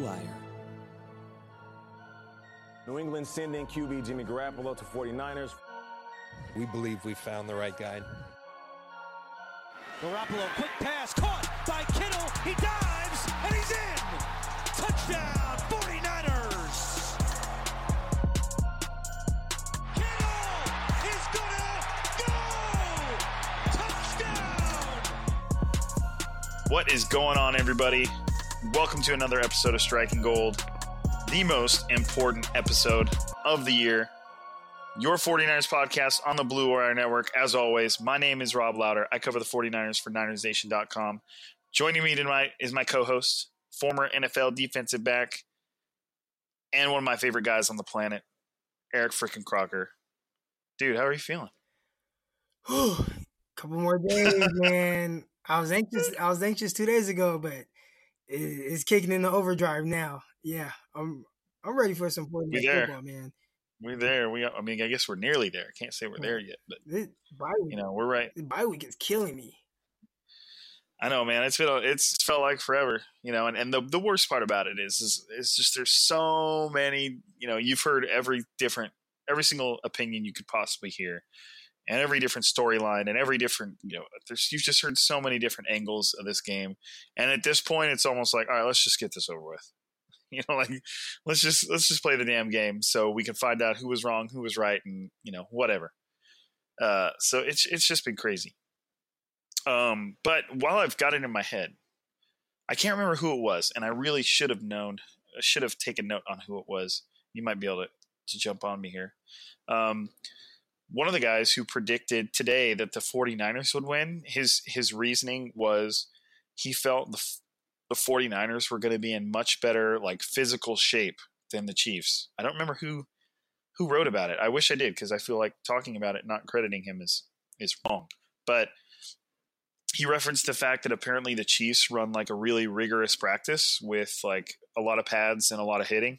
Blue Wire. New England sending QB Jimmy Garoppolo to 49ers. We believe we found the right guy. Garoppolo, quick pass, caught by Kittle. He dives, and he's in. Touchdown, 49ers. Kittle is gonna go. Touchdown. What is going on, everybody? Welcome to another episode of Striking Gold, the most important episode of the year. Your 49ers podcast on the Blue Wire Network. As always, my name is Rob Lowder. I cover the 49ers for NinersNation.com. Joining me tonight is my co host, former NFL defensive back, and one of my favorite guys on the planet, Eric Frickin' Crocker. Dude, how are you feeling? A couple more days, man. I was anxious. I was anxious two days ago, but it's kicking into overdrive now. Yeah, I'm I'm ready for some 49ers We there. football, man. We're there. We, I mean, I guess we're nearly there. I can't say we're there yet, but This bye week, you know, we're right. bye week is killing me. I know, man. It's been it's felt like forever, you know. And, and the the worst part about it is is is just there's so many, you know. You've heard every different, every single opinion you could possibly hear, and every different storyline, and every different, you know. There's you've just heard so many different angles of this game, and at this point, it's almost like, all right, let's just get this over with. You know, like let's just let's just play the damn game so we can find out who was wrong, who was right, and you know whatever. Uh, so it's it's just been crazy. Um, but while I've got it in my head, I can't remember who it was, and I really should have known. Should have taken note on who it was. You might be able to, to jump on me here. Um, one of the guys who predicted today that the 49ers would win, his his reasoning was he felt the the 49ers were going to be in much better like physical shape than the Chiefs. I don't remember who who wrote about it. I wish I did because I feel like talking about it, not crediting him is is wrong. But he referenced the fact that apparently the Chiefs run like a really rigorous practice with like a lot of pads and a lot of hitting,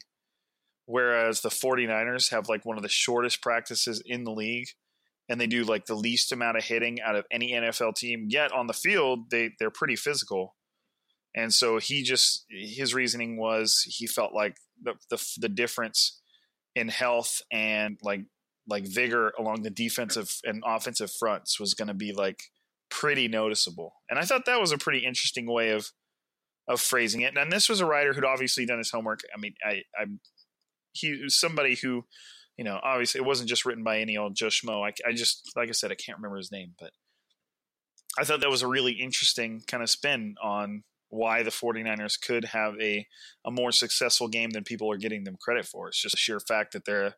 whereas the 49ers have like one of the shortest practices in the league and they do like the least amount of hitting out of any NFL team. Yet on the field, they they're pretty physical. And so he just his reasoning was he felt like the the, the difference in health and like like vigor along the defensive and offensive fronts was going to be like pretty noticeable. And I thought that was a pretty interesting way of of phrasing it. And this was a writer who'd obviously done his homework. I mean, I I he was somebody who, you know, obviously it wasn't just written by any old Joe Schmo. I, I just like I said, I can't remember his name, but I thought that was a really interesting kind of spin on why the 49ers could have a, a more successful game than people are getting them credit for. It's just a sheer fact that they're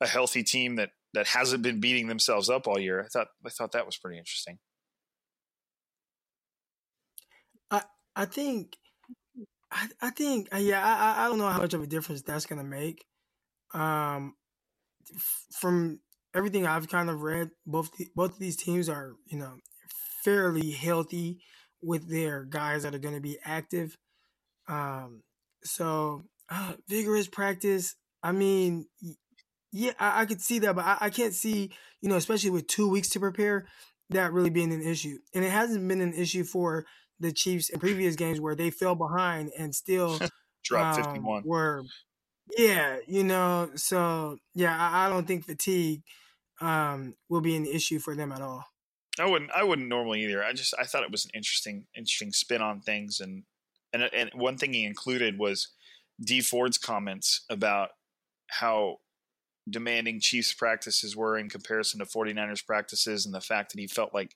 a, healthy team that, that hasn't been beating themselves up all year. I thought I thought that was pretty interesting. I I think I, I think uh, yeah I I don't know how much of a difference that's gonna make. Um, from everything I've kind of read, both the, both of these teams are you know fairly healthy with their guys that are going to be active. Um, so uh, vigorous practice. I mean, yeah, I, I could see that, but I, I, can't see, you know, especially with two weeks to prepare, that really being an issue. And it hasn't been an issue for the Chiefs in previous games where they fell behind and still dropped um, 51. Were yeah, you know, so yeah, I, I don't think fatigue um, will be an issue for them at all. I wouldn't. I wouldn't normally either. I just I thought it was an interesting, interesting spin on things, and and and one thing he included was D Ford's comments about how demanding Chiefs practices were in comparison to 49ers practices, and the fact that he felt like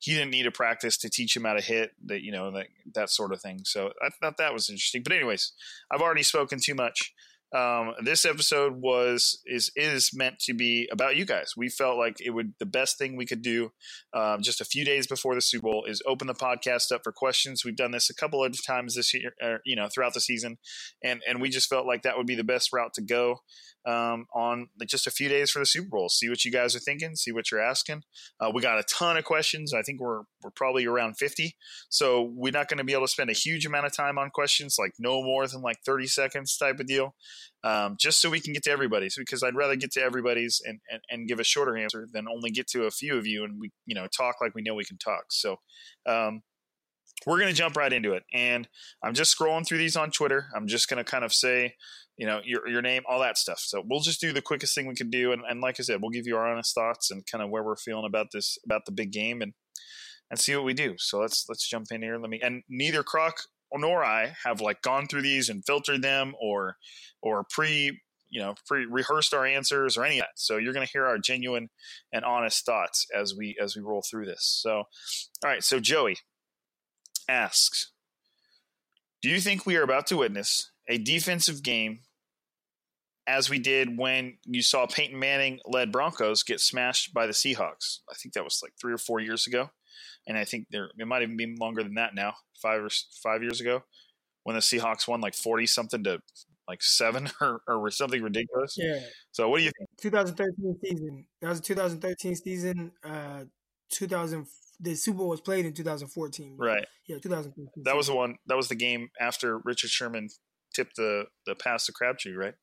he didn't need a practice to teach him how to hit that you know that that sort of thing. So I thought that was interesting. But anyways, I've already spoken too much. Um, this episode was is is meant to be about you guys. We felt like it would the best thing we could do um, just a few days before the Super Bowl is open the podcast up for questions. We've done this a couple of times this year, uh, you know, throughout the season, and and we just felt like that would be the best route to go um, on just a few days for the Super Bowl. See what you guys are thinking. See what you're asking. Uh, we got a ton of questions. I think we're we're probably around 50. So we're not going to be able to spend a huge amount of time on questions, like no more than like 30 seconds type of deal, um, just so we can get to everybody's. Because I'd rather get to everybody's and, and and give a shorter answer than only get to a few of you and we you know talk like we know we can talk. So. Um, we're going to jump right into it. And I'm just scrolling through these on Twitter. I'm just going to kind of say you know your your name, all that stuff. So we'll just do the quickest thing we can do, and, and like I said, we'll give you our honest thoughts and kind of where we're feeling about this about the big game, and and see what we do. So let's let's jump in here. Let me and neither Croc nor I have like gone through these and filtered them or or pre you know pre rehearsed our answers or any of that. So you're going to hear our genuine and honest thoughts as we as we roll through this. So all right, so Joey asks, do you think we are about to witness a defensive game as we did when you saw Peyton Manning led Broncos get smashed by the Seahawks. I think that was like three or four years ago, and I think there it might even be longer than that now, five or five years ago, when the Seahawks won like forty something to like seven or, or something ridiculous. Yeah. So what do you think? 2013 season. That was a 2013 season. Uh, 2000. The Super Bowl was played in 2014. Right. Yeah, 2013. That was the one. That was the game after Richard Sherman tipped the the pass to Crabtree, right?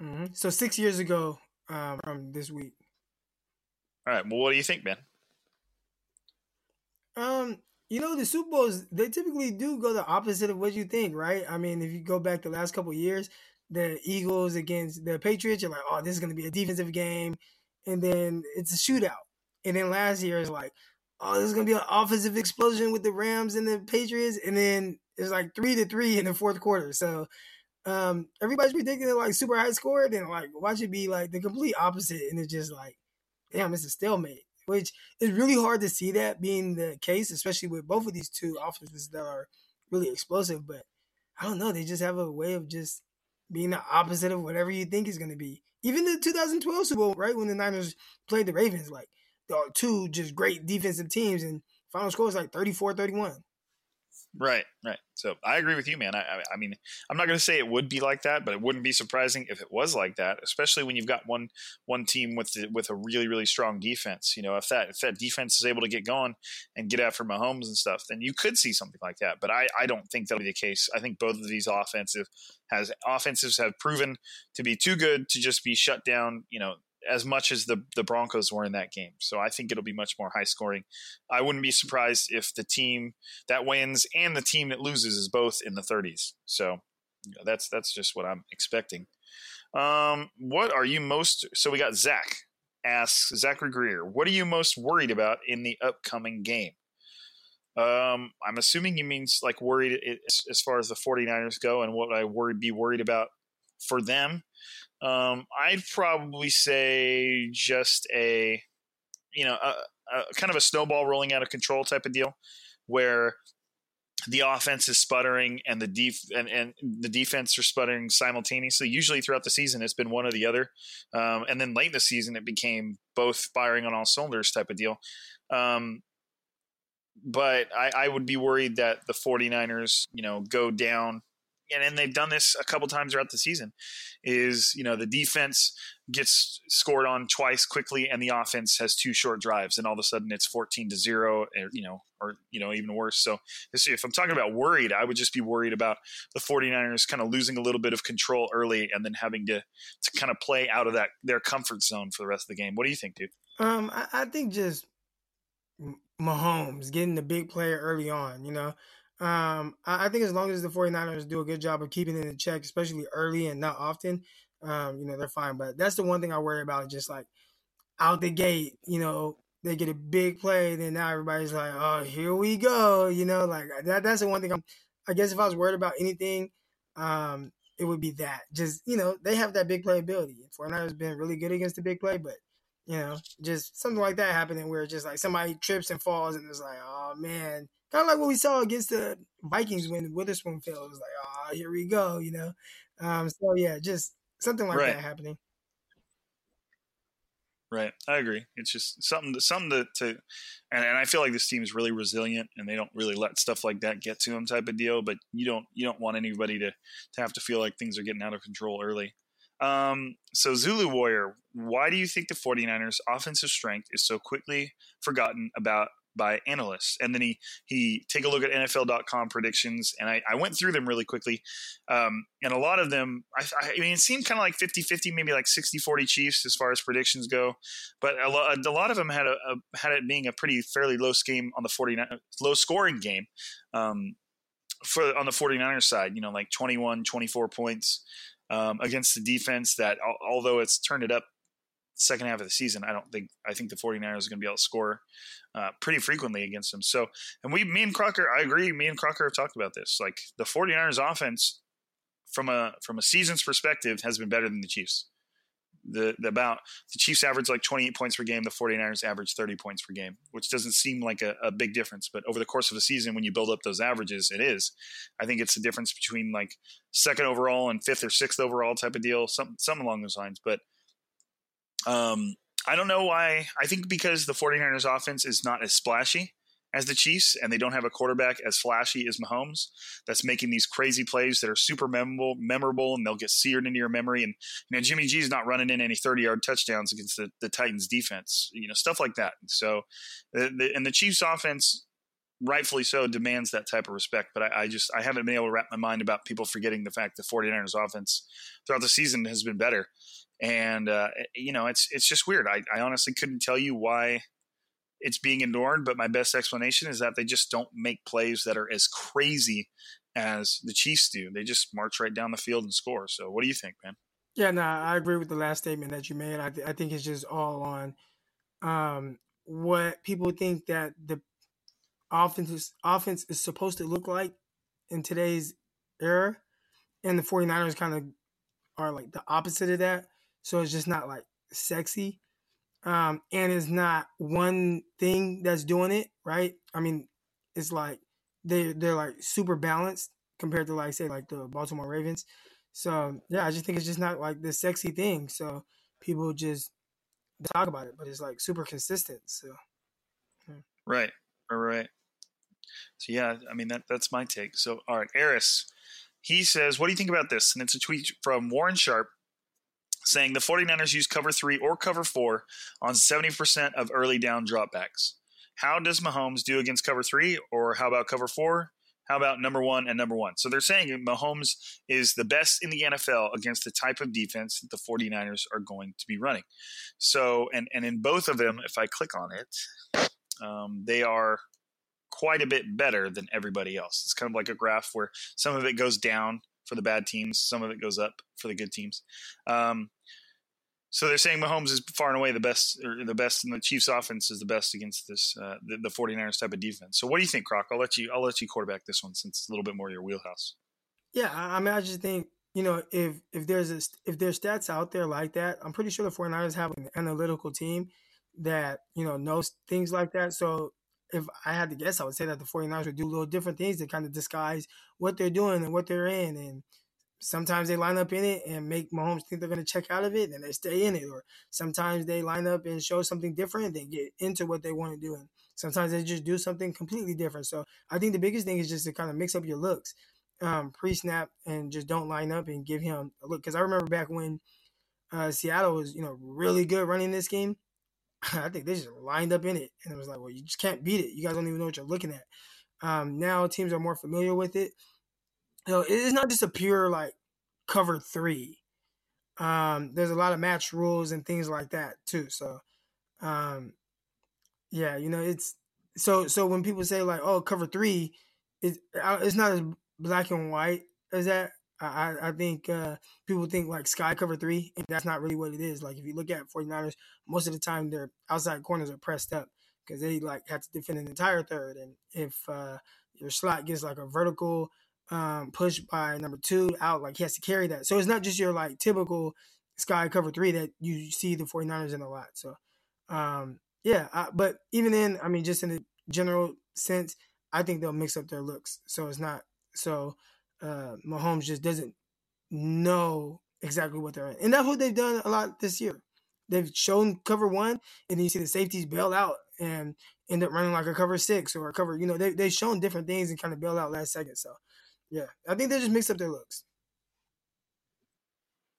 Mm-hmm. So six years ago um, from this week. All right. Well, what do you think, man? Um, you know, the Super Bowls they typically do go the opposite of what you think, right? I mean, if you go back the last couple years, the Eagles against the Patriots, you're like, oh, this is going to be a defensive game, and then it's a shootout. And then last year is like, oh, this is going to be an offensive explosion with the Rams and the Patriots, and then it's like three to three in the fourth quarter. So um, everybody's predicting it like super high score, then like watch it be like the complete opposite, and it's just like, damn, it's a stalemate. Which is really hard to see that being the case, especially with both of these two offenses that are really explosive. But I don't know, they just have a way of just being the opposite of whatever you think is going to be. Even the 2012 Super Bowl, right when the Niners played the Ravens, like the two just great defensive teams, and final score was like 34-31. Right, right. So I agree with you, man. I, I mean, I'm not going to say it would be like that, but it wouldn't be surprising if it was like that. Especially when you've got one one team with the, with a really really strong defense. You know, if that if that defense is able to get going and get after Mahomes and stuff, then you could see something like that. But I, I don't think that'll be the case. I think both of these offensive has offensives have proven to be too good to just be shut down. You know, as much as the the Broncos were in that game. So I think it'll be much more high scoring. I wouldn't be surprised if the team that wins and the team that loses is both in the 30s. So that's that's just what I'm expecting. Um, what are you most? So we got Zach asks Zachary Greer, what are you most worried about in the upcoming game? Um, I'm assuming he means like worried as far as the 49ers go and what I worry be worried about for them. Um, I'd probably say just a, you know, a, a kind of a snowball rolling out of control type of deal where the offense is sputtering and the def- and, and the defense are sputtering simultaneously. Usually throughout the season, it's been one or the other, um, and then late in the season, it became both firing on all cylinders type of deal. Um, but I, I, would be worried that the 49ers, you know, go down and, and they've done this a couple times throughout the season, is you know the defense gets scored on twice quickly, and the offense has two short drives, and all of a sudden it's fourteen to zero, or, you know, or you know even worse. So if I'm talking about worried, I would just be worried about the 49ers kind of losing a little bit of control early, and then having to to kind of play out of that their comfort zone for the rest of the game. What do you think, dude? Um, I, I think just Mahomes getting the big player early on, you know. Um, I, I, think as long as the 49ers do a good job of keeping it in check, especially early and not often, um, you know, they're fine. But that's the one thing I worry about, just like out the gate, you know, they get a big play, then now everybody's like, oh, here we go, you know, like that. That's the one thing. I'm, I guess if I was worried about anything, um, it would be that. Just you know, they have that big play ability. 49ers been really good against the big play, but you know, just something like that happening where just like somebody trips and falls, and it's like, oh man, Kind of like what we saw against the Vikings when Witherspoon fell. It was like, oh, here we go, you know. Um, so yeah, just something like right. that happening. Right, I agree. It's just something, to, something to, to and, and I feel like this team is really resilient, and they don't really let stuff like that get to them, type of deal. But you don't, you don't want anybody to to have to feel like things are getting out of control early. Um, so Zulu Warrior, why do you think the 49ers offensive strength is so quickly forgotten about by analysts. And then he he take a look at NFL.com predictions, and I, I went through them really quickly. Um, and a lot of them, I, I mean, it seemed kind of like 50 50, maybe like 60 40 Chiefs as far as predictions go. But a, lo- a lot of them had, a, a, had it being a pretty fairly low game on the 49 low scoring game. Um, for on the 49ers side, you know, like 21, 24 points um, against the defense that, although it's turned it up second half of the season, I don't think I think the 49ers are going to be able to score uh, pretty frequently against them. So, and we, me and Crocker, I agree. Me and Crocker have talked about this. Like the 49ers offense from a from a season's perspective has been better than the Chiefs. The, the about the Chiefs average like 28 points per game. The 49ers average 30 points per game, which doesn't seem like a, a big difference. But over the course of a season, when you build up those averages, it is. I think it's the difference between like second overall and fifth or sixth overall type of deal, something something along those lines. But um, I don't know why. I think because the 49ers offense is not as splashy as the Chiefs, and they don't have a quarterback as flashy as Mahomes that's making these crazy plays that are super memorable, memorable, and they'll get seared into your memory. And you know, Jimmy G is not running in any 30 yard touchdowns against the, the Titans defense, you know, stuff like that. So, the, the, and the Chiefs offense, rightfully so, demands that type of respect. But I, I, just I haven't been able to wrap my mind about people forgetting the fact the 49ers offense throughout the season has been better and uh, you know it's it's just weird. I, I honestly couldn't tell you why it's being ignored, but my best explanation is that they just don't make plays that are as crazy as the Chiefs do. They just march right down the field and score. So, what do you think, man? Yeah, no, I agree with the last statement that you made. I, th- I think it's just all on um, what people think that the offense is, offense is supposed to look like in today's era, and the 49ers kind of are like the opposite of that. So it's just not like sexy. Um, and it's not one thing that's doing it, right? I mean, it's like they they're like super balanced compared to like say like the Baltimore Ravens. So yeah, I just think it's just not like the sexy thing. So people just talk about it, but it's like super consistent. So yeah. right, all right. So yeah, I mean that that's my take. So all right, Eris, he says, "What do you think about this?" And it's a tweet from Warren Sharp saying the 49ers use cover three or cover four on 70% of early down dropbacks. How does Mahomes do against cover three, or how about cover four? How about number one and number one? So they're saying Mahomes is the best in the NFL against the type of defense that the 49ers are going to be running. So, and, and in both of them, if I click on it, um, they are quite a bit better than everybody else. It's kind of like a graph where some of it goes down for the bad teams. Some of it goes up for the good teams. Um, so they're saying Mahomes is far and away the best, or the best, and the Chiefs' offense is the best against this uh, the, the 49ers type of defense. So what do you think, Croc? I'll let you I'll let you quarterback this one since it's a little bit more your wheelhouse. Yeah, I mean, I just think you know if if there's a, if there's stats out there like that, I'm pretty sure the 49ers have an analytical team that you know knows things like that. So if I had to guess, I would say that the 49ers would do little different things to kind of disguise what they're doing and what they're in. And sometimes they line up in it and make Mahomes think they're going to check out of it and they stay in it. Or sometimes they line up and show something different and get into what they want to do. And sometimes they just do something completely different. So I think the biggest thing is just to kind of mix up your looks um, pre snap and just don't line up and give him a look. Because I remember back when uh, Seattle was, you know, really good running this game I think they just lined up in it, and it was like, well, you just can't beat it. You guys don't even know what you're looking at. Um, now teams are more familiar with it. You know, it's not just a pure like cover three. Um, there's a lot of match rules and things like that too. So, um, yeah, you know, it's so so when people say like, oh, cover three, it's it's not as black and white as that. I, I think uh, people think like sky cover three, and that's not really what it is. Like if you look at 49ers, most of the time their outside corners are pressed up because they like have to defend an entire third. And if uh, your slot gets like a vertical um, push by number two out, like he has to carry that. So it's not just your like typical sky cover three that you see the 49ers in a lot. So um, yeah, I, but even then, I mean, just in a general sense, I think they'll mix up their looks. So it's not so uh, Mahomes just doesn't know exactly what they're in. And that's what they've done a lot this year. They've shown cover one, and then you see the safeties bail out and end up running like a cover six or a cover. You know, they they've shown different things and kind of bail out last second. So, yeah, I think they just mix up their looks.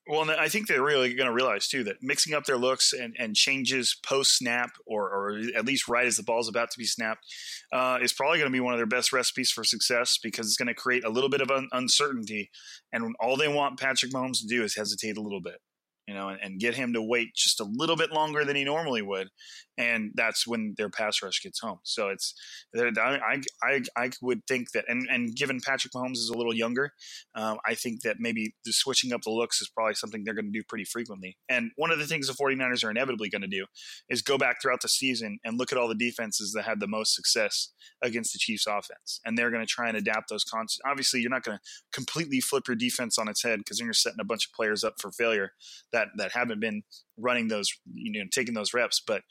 Well, I think they're really going to realize too that mixing up their looks and, and changes post snap, or, or at least right as the ball's about to be snapped, uh, is probably going to be one of their best recipes for success because it's going to create a little bit of un- uncertainty. And all they want Patrick Mahomes to do is hesitate a little bit you know, and, and, get him to wait just a little bit longer than he normally would, and that's when their pass rush gets home. So it's I I I would think that, and and given Patrick Mahomes is a little younger, um, I think that maybe just switching up the looks is probably something they're going to do pretty frequently. And one of the things the 49ers are inevitably going to do is go back throughout the season and look at all the defenses that had the most success against the Chiefs offense, and they're going to try and adapt those concepts. Obviously, you're not going to completely flip your defense on its head because then you're setting a bunch of players up for failure that that haven't been running those, you know, taking those reps. But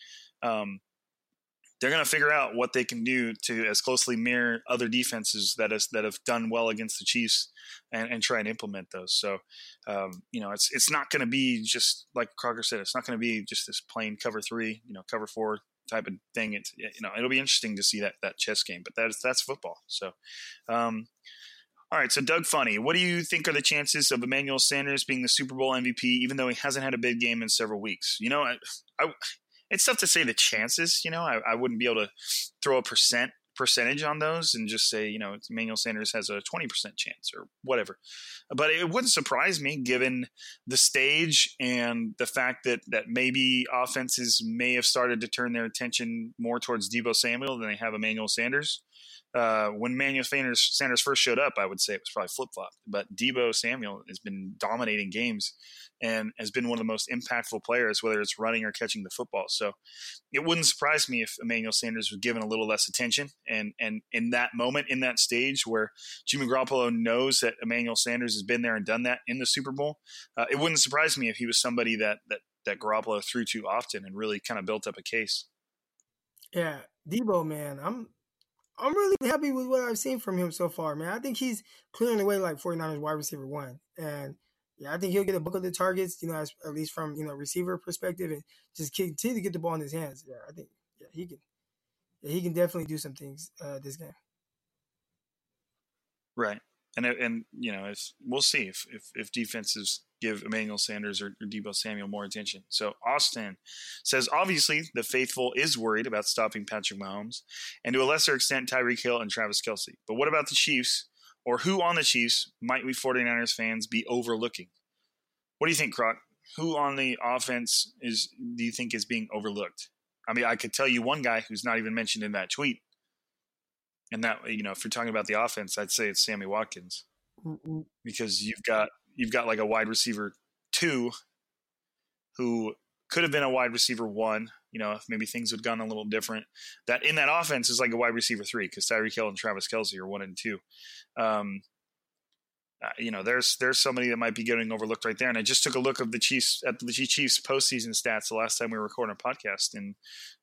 um, they're going to figure out what they can do to as closely mirror other defenses that is that have done well against the Chiefs and, and try and implement those. So, um, you know, it's it's not going to be just like Crocker said. It's not going to be just this plain cover three, you know, cover four type of thing. It's you know, it'll be interesting to see that that chess game, but that's that's football. So, um, all right, so Doug Funny, what do you think are the chances of Emmanuel Sanders being the Super Bowl MVP, even though he hasn't had a big game in several weeks? You know, I, I, it's tough to say the chances. You know, I, I, wouldn't be able to throw a percent percentage on those and just say, you know, Emmanuel Sanders has a twenty percent chance or whatever. But it wouldn't surprise me, given the stage and the fact that that maybe offenses may have started to turn their attention more towards Deebo Samuel than they have Emmanuel Sanders uh, when Manuel Sanders, Sanders first showed up, I would say it was probably flip flop. But Deebo Samuel has been dominating games and has been one of the most impactful players, whether it's running or catching the football. So it wouldn't surprise me if Emmanuel Sanders was given a little less attention. And and in that moment, in that stage where Jimmy Garoppolo knows that Emmanuel Sanders has been there and done that in the Super Bowl, uh, it wouldn't surprise me if he was somebody that that that Garoppolo threw to often and really kind of built up a case. Yeah, Deebo, man, I'm I'm really happy with what I've seen from him so far, man. I think he's clearing the way like 49ers wide receiver one. And yeah, I think he'll get a book of the targets, you know, as, at least from, you know, receiver perspective and just continue to get the ball in his hands. Yeah, I think yeah, he can yeah, he can definitely do some things uh, this game. Right. And and you know, if we'll see if if, if defenses give Emmanuel Sanders or, or Deebo Samuel more attention. So Austin says, obviously, the faithful is worried about stopping Patrick Mahomes, and to a lesser extent, Tyreek Hill and Travis Kelce. But what about the Chiefs, or who on the Chiefs might we 49ers fans be overlooking? What do you think, Croc? Who on the offense is do you think is being overlooked? I mean, I could tell you one guy who's not even mentioned in that tweet. And that, you know, if you're talking about the offense, I'd say it's Sammy Watkins. because you've got you've got like a wide receiver two who could have been a wide receiver one. You know, if maybe things had gone a little different. That in that offense is like a wide receiver three because Tyreek Hill and Travis Kelce are one and two. Um, uh, you know, there's there's somebody that might be getting overlooked right there. And I just took a look of the Chiefs at the Chiefs postseason stats the last time we were recording a podcast, and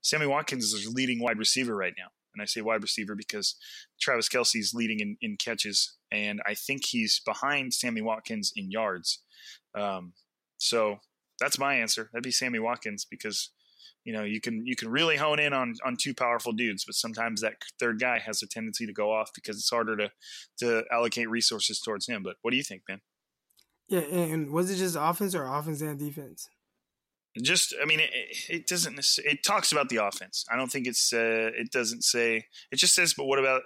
Sammy Watkins is leading wide receiver right now. And I say wide receiver because Travis Kelce is leading in, in catches, and I think he's behind Sammy Watkins in yards. Um, so that's my answer. That'd be Sammy Watkins because you know you can you can really hone in on on two powerful dudes, but sometimes that third guy has a tendency to go off because it's harder to to allocate resources towards him. But what do you think, Ben? Yeah, and was it just offense or offense and defense? Just, I mean, it, it doesn't. It talks about the offense. I don't think it's. Uh, it doesn't say. It just says, but what about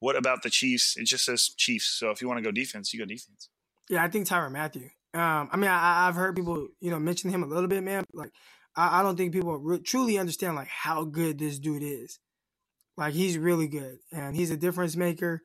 what about the Chiefs? It just says Chiefs. So if you want to go defense, you go defense. Yeah, I think Tyrann Mathieu Um, I mean, I, have heard people, you know, mention him a little bit, man. Like, I, I don't think people re- truly understand like how good this dude is. Like, he's really good, and he's a difference maker.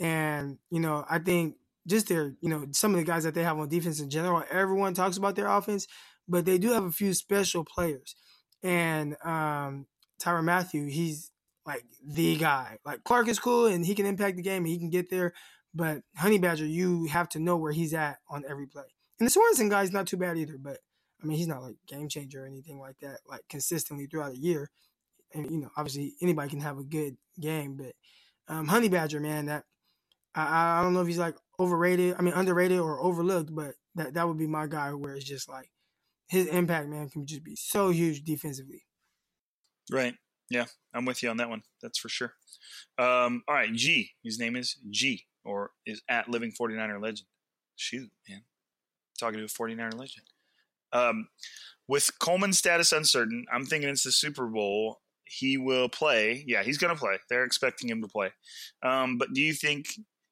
And you know, I think just their, you know, some of the guys that they have on defense in general. Everyone talks about their offense, but they do have a few special players. And um, Tyrann Mathieu, he's like the guy. Like Clark is cool and he can impact the game and he can get there. But Honey Badger, you have to know where he's at on every play. And the Sorensen guy's not too bad either, but I mean he's not like game changer or anything like that, like consistently throughout the year. And you know, obviously anybody can have a good game, but um, Honey Badger, man, that I, I don't know if he's like overrated, I mean underrated or overlooked, but that that would be my guy where it's just like his impact, man, can just be so huge defensively. Right. Yeah, I'm with you on that one. That's for sure. Um, all right, G. His name is G, or is at Living 49er Legend. Shoot, man. Talking to a 49er legend. Um, with Coleman's status uncertain, I'm thinking it's the Super Bowl. He will play. Yeah, he's going to play. They're expecting him to play. Um, but do you think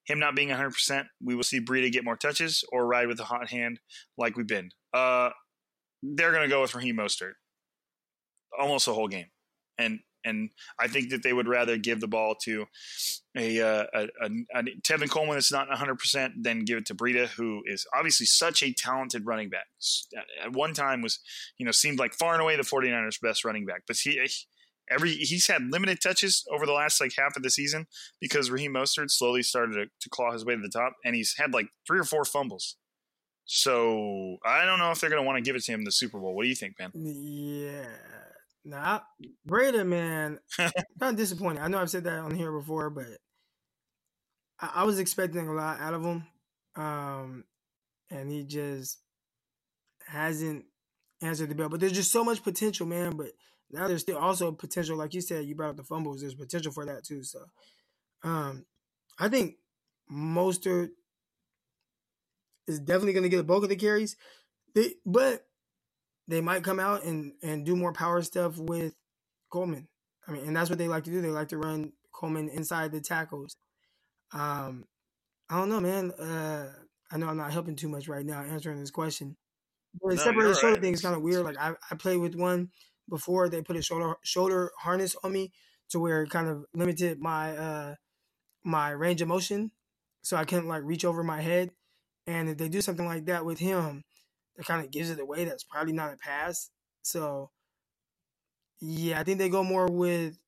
him not being 100%, we will see Breida get more touches or ride with a hot hand like we've been? Uh, they're going to go with Raheem Mostert almost the whole game, and and I think that they would rather give the ball to a, uh, a, a, a Tevin Coleman that's not 100 percent than give it to Breida, who is obviously such a talented running back. At one time was you know seemed like far and away the 49ers best running back, but he every he's had limited touches over the last like half of the season because Raheem Mostert slowly started to, to claw his way to the top, and he's had like three or four fumbles so I don't know if they're going to want to give it to him the Super Bowl. What do you think, man? Yeah. Nah, Breida, man, not disappointed. I know I've said that on here before, but I, I was expecting a lot out of him. Um, and he just hasn't answered the bell. But there's just so much potential, man. But now there's still also potential, like you said, you brought up the fumbles. There's potential for that too. So, um, I think Mostert is definitely going to get the bulk of the carries. They, but they might come out and, and do more power stuff with Coleman. I mean, and that's what they like to do. They like to run Coleman inside the tackles. Um, I don't know, man. Uh, I know I'm not helping too much right now answering this question. But no, separated shoulder right. thing is kind of weird. Like I, I played with one before they put a shoulder shoulder harness on me to where it kind of limited my uh my range of motion, so I couldn't like reach over my head. And if they do something like that with him, that kind of gives it away. That's probably not a pass. So, yeah, I think they go more with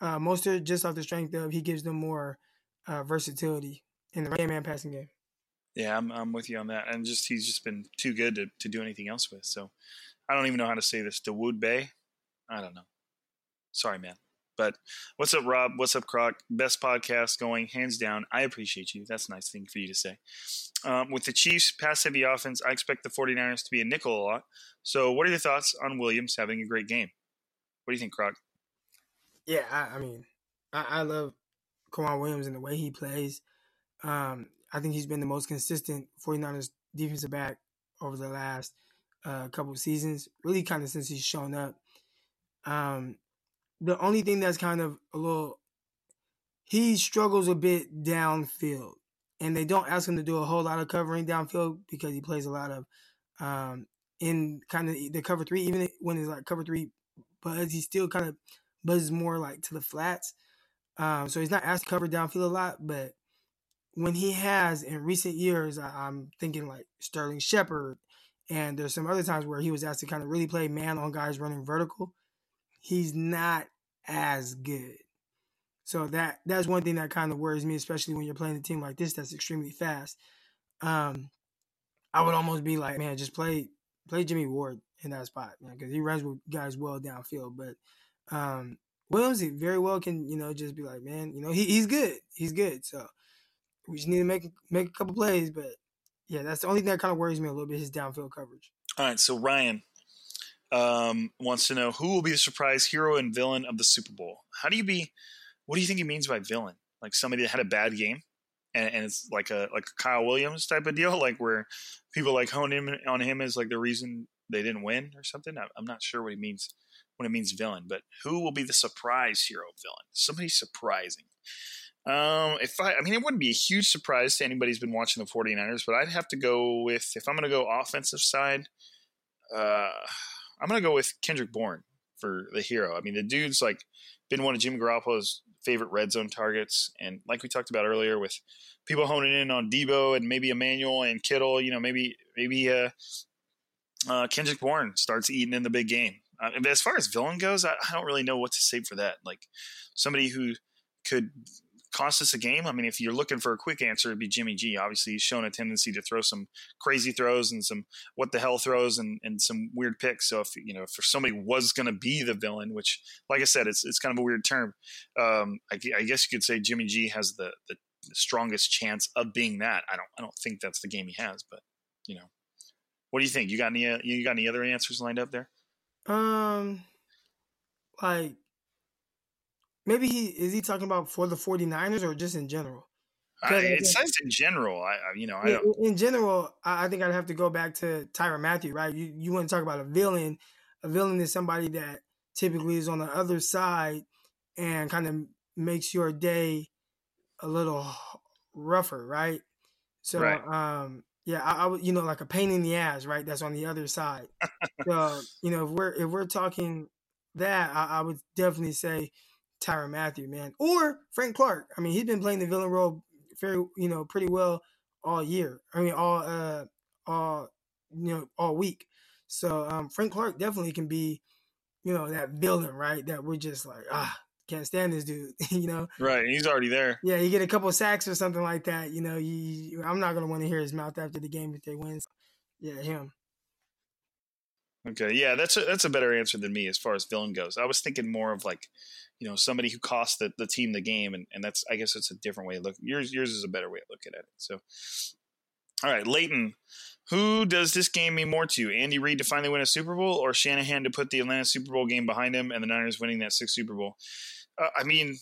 uh, Mostert just off the strength of he gives them more uh, versatility in the right man passing game. Yeah, I'm I'm with you on that, and just he's just been too good to, to do anything else with. So, I don't even know how to say this. Dawood Bay, I don't know. Sorry, man. But what's up, Rob? What's up, Croc? Best podcast going, hands down. I appreciate you. That's a nice thing for you to say. Um, with the Chiefs' pass heavy offense, I expect the 49ers to be a nickel a lot. So, what are your thoughts on Williams having a great game? What do you think, Croc? Yeah, I, I mean, I, I love K'Waun Williams and the way he plays. Um, I think he's been the most consistent 49ers defensive back over the last uh, couple of seasons, really kind of since he's shown up. Um, the only thing that's kind of a little he struggles a bit downfield and they don't ask him to do a whole lot of covering downfield because he plays a lot of um, in kind of the cover three even when it's like cover three but he still kind of buzzes more like to the flats um, so he's not asked to cover downfield a lot but when he has in recent years, I, am thinking like Sterling Shepard, and there's some other times where he was asked to kind of really play man on guys running vertical. He's not as good. So that that's one thing that kind of worries me, especially when you're playing a team like this that's extremely fast. Um, I would almost be like, man, just play play Jimmy Ward in that spot, because he runs with guys well downfield. But um, Williams he very well can, you know, just be like, man, you know, he, he's good, he's good. So we just need to make make a couple plays. But yeah, that's the only thing that kind of worries me a little bit his downfield coverage. All right, so Ryan um, wants to know who will be the surprise hero and villain of the Super Bowl. How do you be? What do you think he means by villain? Like somebody that had a bad game, and, and it's like a like a Kyle Williams type of deal, like where people like hone in on him as like the reason they didn't win or something. I'm not sure what he means when it means villain, but who will be the surprise hero villain? Somebody surprising. Um, if I, I mean, it wouldn't be a huge surprise to anybody who's been watching the 49ers, but I'd have to go with, if I'm going to go offensive side, uh, I'm going to go with Kendrick Bourne for the hero. I mean, the dude's like been one of Jimmy Garoppolo's favorite red zone targets. And like we talked about earlier with people honing in on Deebo and maybe Emmanuel and Kittle, you know, maybe, maybe, uh, uh, Kendrick Bourne starts eating in the big game. Uh, as far as villain goes, I, I don't really know what to say for that. Like somebody who could cost us a game? I mean, if you're looking for a quick answer, it'd be Jimmy G. Obviously, he's shown a tendency to throw some crazy throws and some what the hell throws and, and some weird picks. So if you know, if somebody was going to be the villain, which, like I said, it's it's kind of a weird term. Um, I, I, guess you could say Jimmy G has the, the strongest chance of being that. I don't I don't think that's the game he has, but you know, what do you think? You got any uh, you got any other answers lined up there? Um, like Maybe he is he talking about for the 49ers or just in general? I, it says in general. I, you know, I in, in, general, I think I'd have to go back to Tyrann Mathieu, right? You you want to talk about a villain? A villain is somebody that typically is on the other side and kind of makes your day a little rougher, right? So, right. um, yeah, I, I would, you know, like a pain in the ass, right? That's on the other side. so, you know, if we're if we're talking that, I, I would definitely say Tyrann Mathieu, man, or Frank Clark. I mean, he's been playing the villain role very, you know, pretty well all year. I mean, all, uh, all, you know, all week. So um, Frank Clark definitely can be, you know, that villain, right? That we're just like, ah, can't stand this dude, you know. Right, he's already there. Yeah, you get a couple sacks or something like that. You know, you, you I'm not gonna want to hear his mouth after the game if they win. Yeah, him. Okay, yeah, that's a that's a better answer than me as far as villain goes. I was thinking more of like you know somebody who cost the, the team the game and, and that's i guess it's a different way of looking yours yours is a better way of looking at it so all right leighton who does this game mean more to you? andy reid to finally win a super bowl or shanahan to put the atlanta super bowl game behind him and the niners winning that sixth super bowl uh, i mean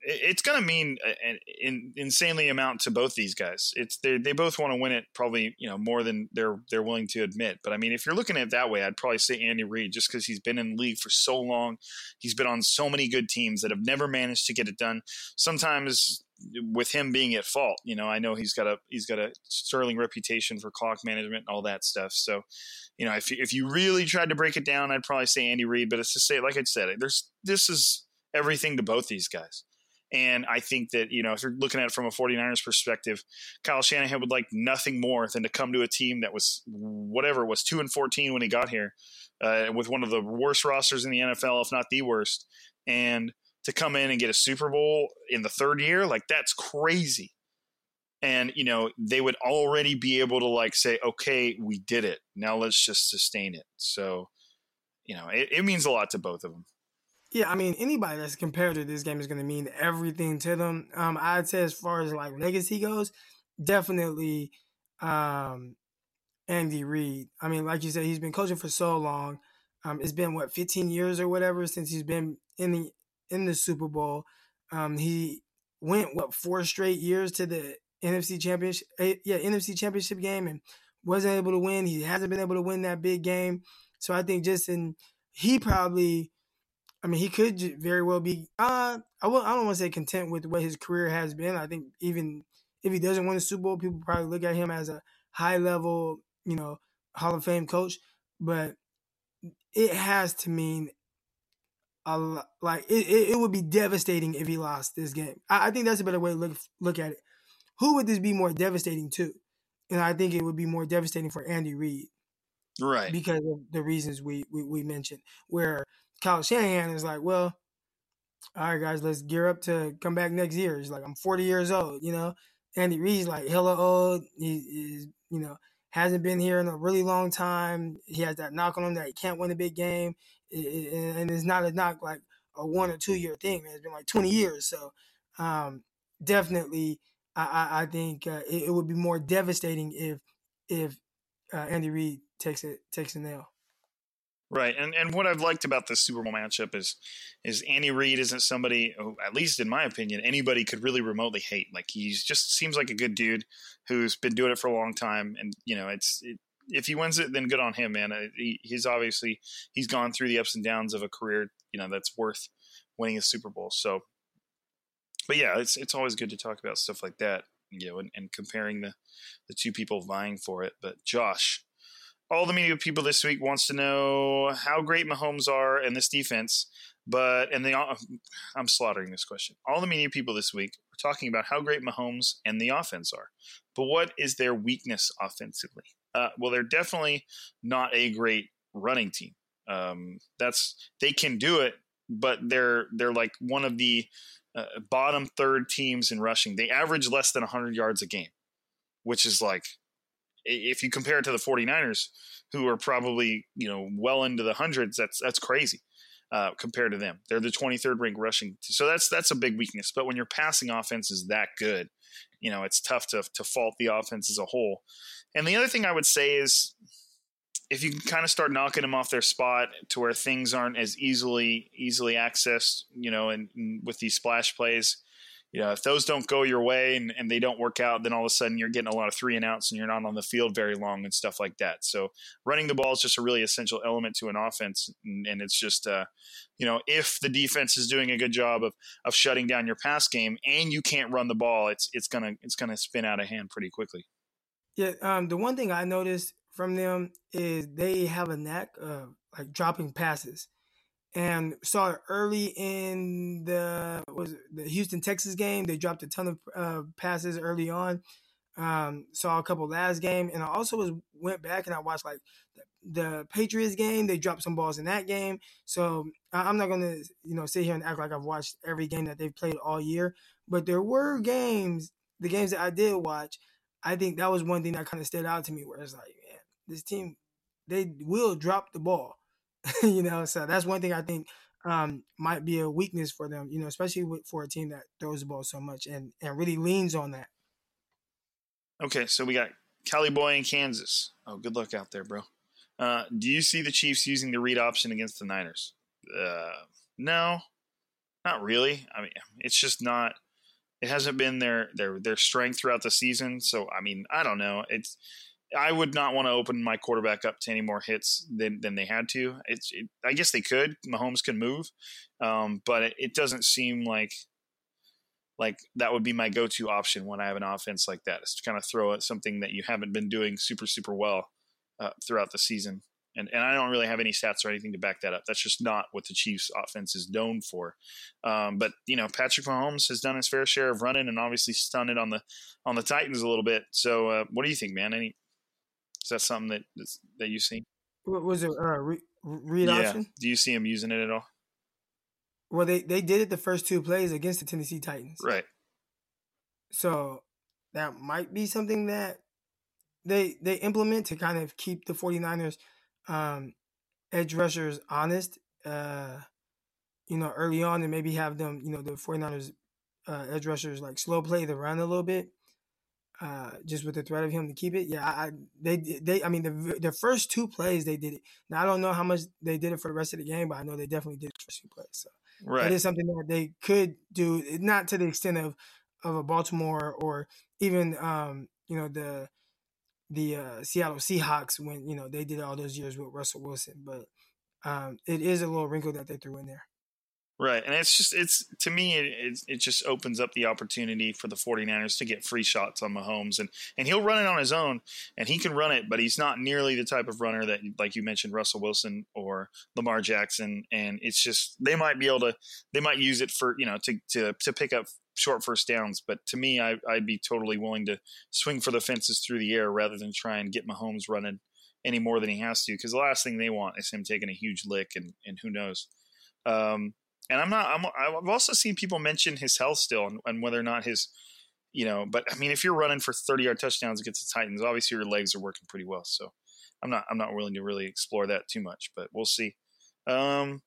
it's going to mean an, an, insanely amount to both these guys. It's they they both want to win it probably you know more than they're they're willing to admit. But I mean, if you're looking at it that way, I'd probably say Andy Reid just because he's been in the league for so long. He's been on so many good teams that have never managed to get it done. Sometimes with him being at fault, you know, I know he's got a he's got a sterling reputation for clock management and all that stuff. So, you know, if if you really tried to break it down, I'd probably say Andy Reid. But it's to say, like I said, there's this is everything to both these guys. And I think that, you know, if you're looking at it from a 49ers perspective, Kyle Shanahan would like nothing more than to come to a team that was whatever was 2 and 14 when he got here, uh, with one of the worst rosters in the NFL, if not the worst. And to come in and get a Super Bowl in the third year, like that's crazy. And, you know, they would already be able to like say, okay, we did it. Now let's just sustain it. So, you know, it, it means a lot to both of them. Yeah, I mean, anybody that's compared to this game is going to mean everything to them. Um, I'd say as far as like legacy goes, definitely um, Andy Reid. I mean, like you said, he's been coaching for so long. Um, it's been what 15 years or whatever since he's been in the in the Super Bowl. Um, he went what four straight years to the NFC championship, eh, yeah, NFC championship game, and wasn't able to win. He hasn't been able to win that big game. So I think just in he probably I mean, he could very well be. Uh, I will, I don't want to say content with what his career has been. I think even if he doesn't win a Super Bowl, people probably look at him as a high level, you know, Hall of Fame coach. But it has to mean a lot, like it, it, it would be devastating if he lost this game. I, I think that's a better way to look look at it. Who would this be more devastating to? And I think it would be more devastating for Andy Reid Right. because of the reasons we, we, we mentioned. Where Kyle Shanahan is like, well, all right, guys, let's gear up to come back next year. He's like, I'm 40 years old, you know. Andy Reid's like hella old. He is, you know, hasn't been here in a really long time. He has that knock on him that he can't win a big game, and it's not a knock like a one or two year thing. It's been like 20 years, so um, definitely, I, I, I think uh, it, it would be more devastating if if uh, Andy Reid takes it takes a nail. Right, and and what I've liked about this Super Bowl matchup is is Andy Reid isn't somebody, who, at least in my opinion, anybody could really remotely hate. Like he's just seems like a good dude who's been doing it for a long time, and you know, it's it, if he wins it, then good on him, man. Uh, He, he's obviously he's gone through the ups and downs of a career, you know, that's worth winning a Super Bowl. So, but yeah, it's it's always good to talk about stuff like that, you know, and, and comparing the the two people vying for it. But Josh all the media people this week wants to know how great Mahomes are in this defense. But and they, all- I'm slaughtering this question. All the media people this week are talking about how great Mahomes and the offense are. But what is their weakness offensively? Uh, well, they're definitely not a great running team. Um, that's they can do it, but they're they're like one of the uh, bottom third teams in rushing. They average less than 100 yards a game, which is like if you compare it to the 49ers who are probably you know well into the hundreds that's that's crazy uh, compared to them. They're the 23rd ranked rushing so that's that's a big weakness. But when your passing offense is that good you know it's tough to, to fault the offense as a whole. And the other thing i would say is if you can kind of start knocking them off their spot to where things aren't as easily easily accessed you know and, and with these splash plays you know, if those don't go your way and, and they don't work out, then all of a sudden you're getting a lot of three and outs and you're not on the field very long and stuff like that. So running the ball is just a really essential element to an offense. And, and it's just, uh, you know, if the defense is doing a good job of, of shutting down your pass game and you can't run the ball, it's, it's gonna, it's gonna spin out of hand pretty quickly. Yeah, um, the one thing I noticed from them is they have a knack of like dropping passes, and saw it early in the was the Houston Texans game. They dropped a ton of uh, passes early on. Um, saw a couple last game, and I also was went back and I watched like the, the Patriots game. They dropped some balls in that game, so I, I'm not gonna you know sit here and act like I've watched every game that they've played all year. But there were games, the games that I did watch. I think that was one thing that kind of stood out to me, where it's like, man, this team they will drop the ball, you know. So that's one thing I think um, might be a weakness for them, you know, especially with, for a team that throws the ball so much and and really leans on that. Okay, so we got Cali Boy in Kansas. Oh, good luck out there, bro. Uh, do you see the Chiefs using the read option against the Niners? Uh, no, not really. I mean, it's just not. It hasn't been their their their strength throughout the season. So I mean, I don't know. It's I would not want to open my quarterback up to any more hits than than they had to. It's it, I guess they could. Mahomes can move, um, but it, it doesn't seem like like that would be my go-to option when I have an offense like that is to kind of throw at something that you haven't been doing super super well uh, throughout the season. And and I don't really have any stats or anything to back that up. That's just not what the Chiefs' offense is known for. Um, but you know, Patrick Mahomes has done his fair share of running and obviously stunned it on the on the Titans a little bit. So uh, what do you think, man? Any is that something that that's, that you see? What was it? Uh, re- read yeah. option? Do you see him using it at all? Well, they they did it the first two plays against the Tennessee Titans. Right. So that might be something that they they implement to kind of keep the 49ers um, edge rushers honest, uh, you know, early on and maybe have them, you know, the 49ers uh, edge rushers like slow play the run a little bit. Uh, just with the threat of him to keep it, yeah, I, I they they I mean the the first two plays they did it. Now I don't know how much they did it for the rest of the game, but I know they definitely did it for two plays. So Right. it is something that they could do, not to the extent of of a Baltimore or even um, you know the the uh, Seattle Seahawks when you know they did all those years with Russell Wilson, but um, it is a little wrinkle that they threw in there. Right. And it's just, it's, to me, it, it, just opens up the opportunity for the 49ers to get free shots on Mahomes. And, and he'll run it on his own and he can run it, but he's not nearly the type of runner that, like you mentioned, Russell Wilson or Lamar Jackson. And it's just, they might be able to, they might use it for, you know, to, to, to pick up short first downs. But to me, I, I'd be totally willing to swing for the fences through the air rather than try and get Mahomes running any more than he has to. Because the last thing they want is him taking a huge lick and, and who knows. Um, and I'm not. I'm, I've also seen people mention his health still and, and, whether or not his, you know. But I mean, if you're running for 30 yard touchdowns against the Titans, obviously your legs are working pretty well. So I'm not. I'm not willing to really explore that too much, but we'll see. Um,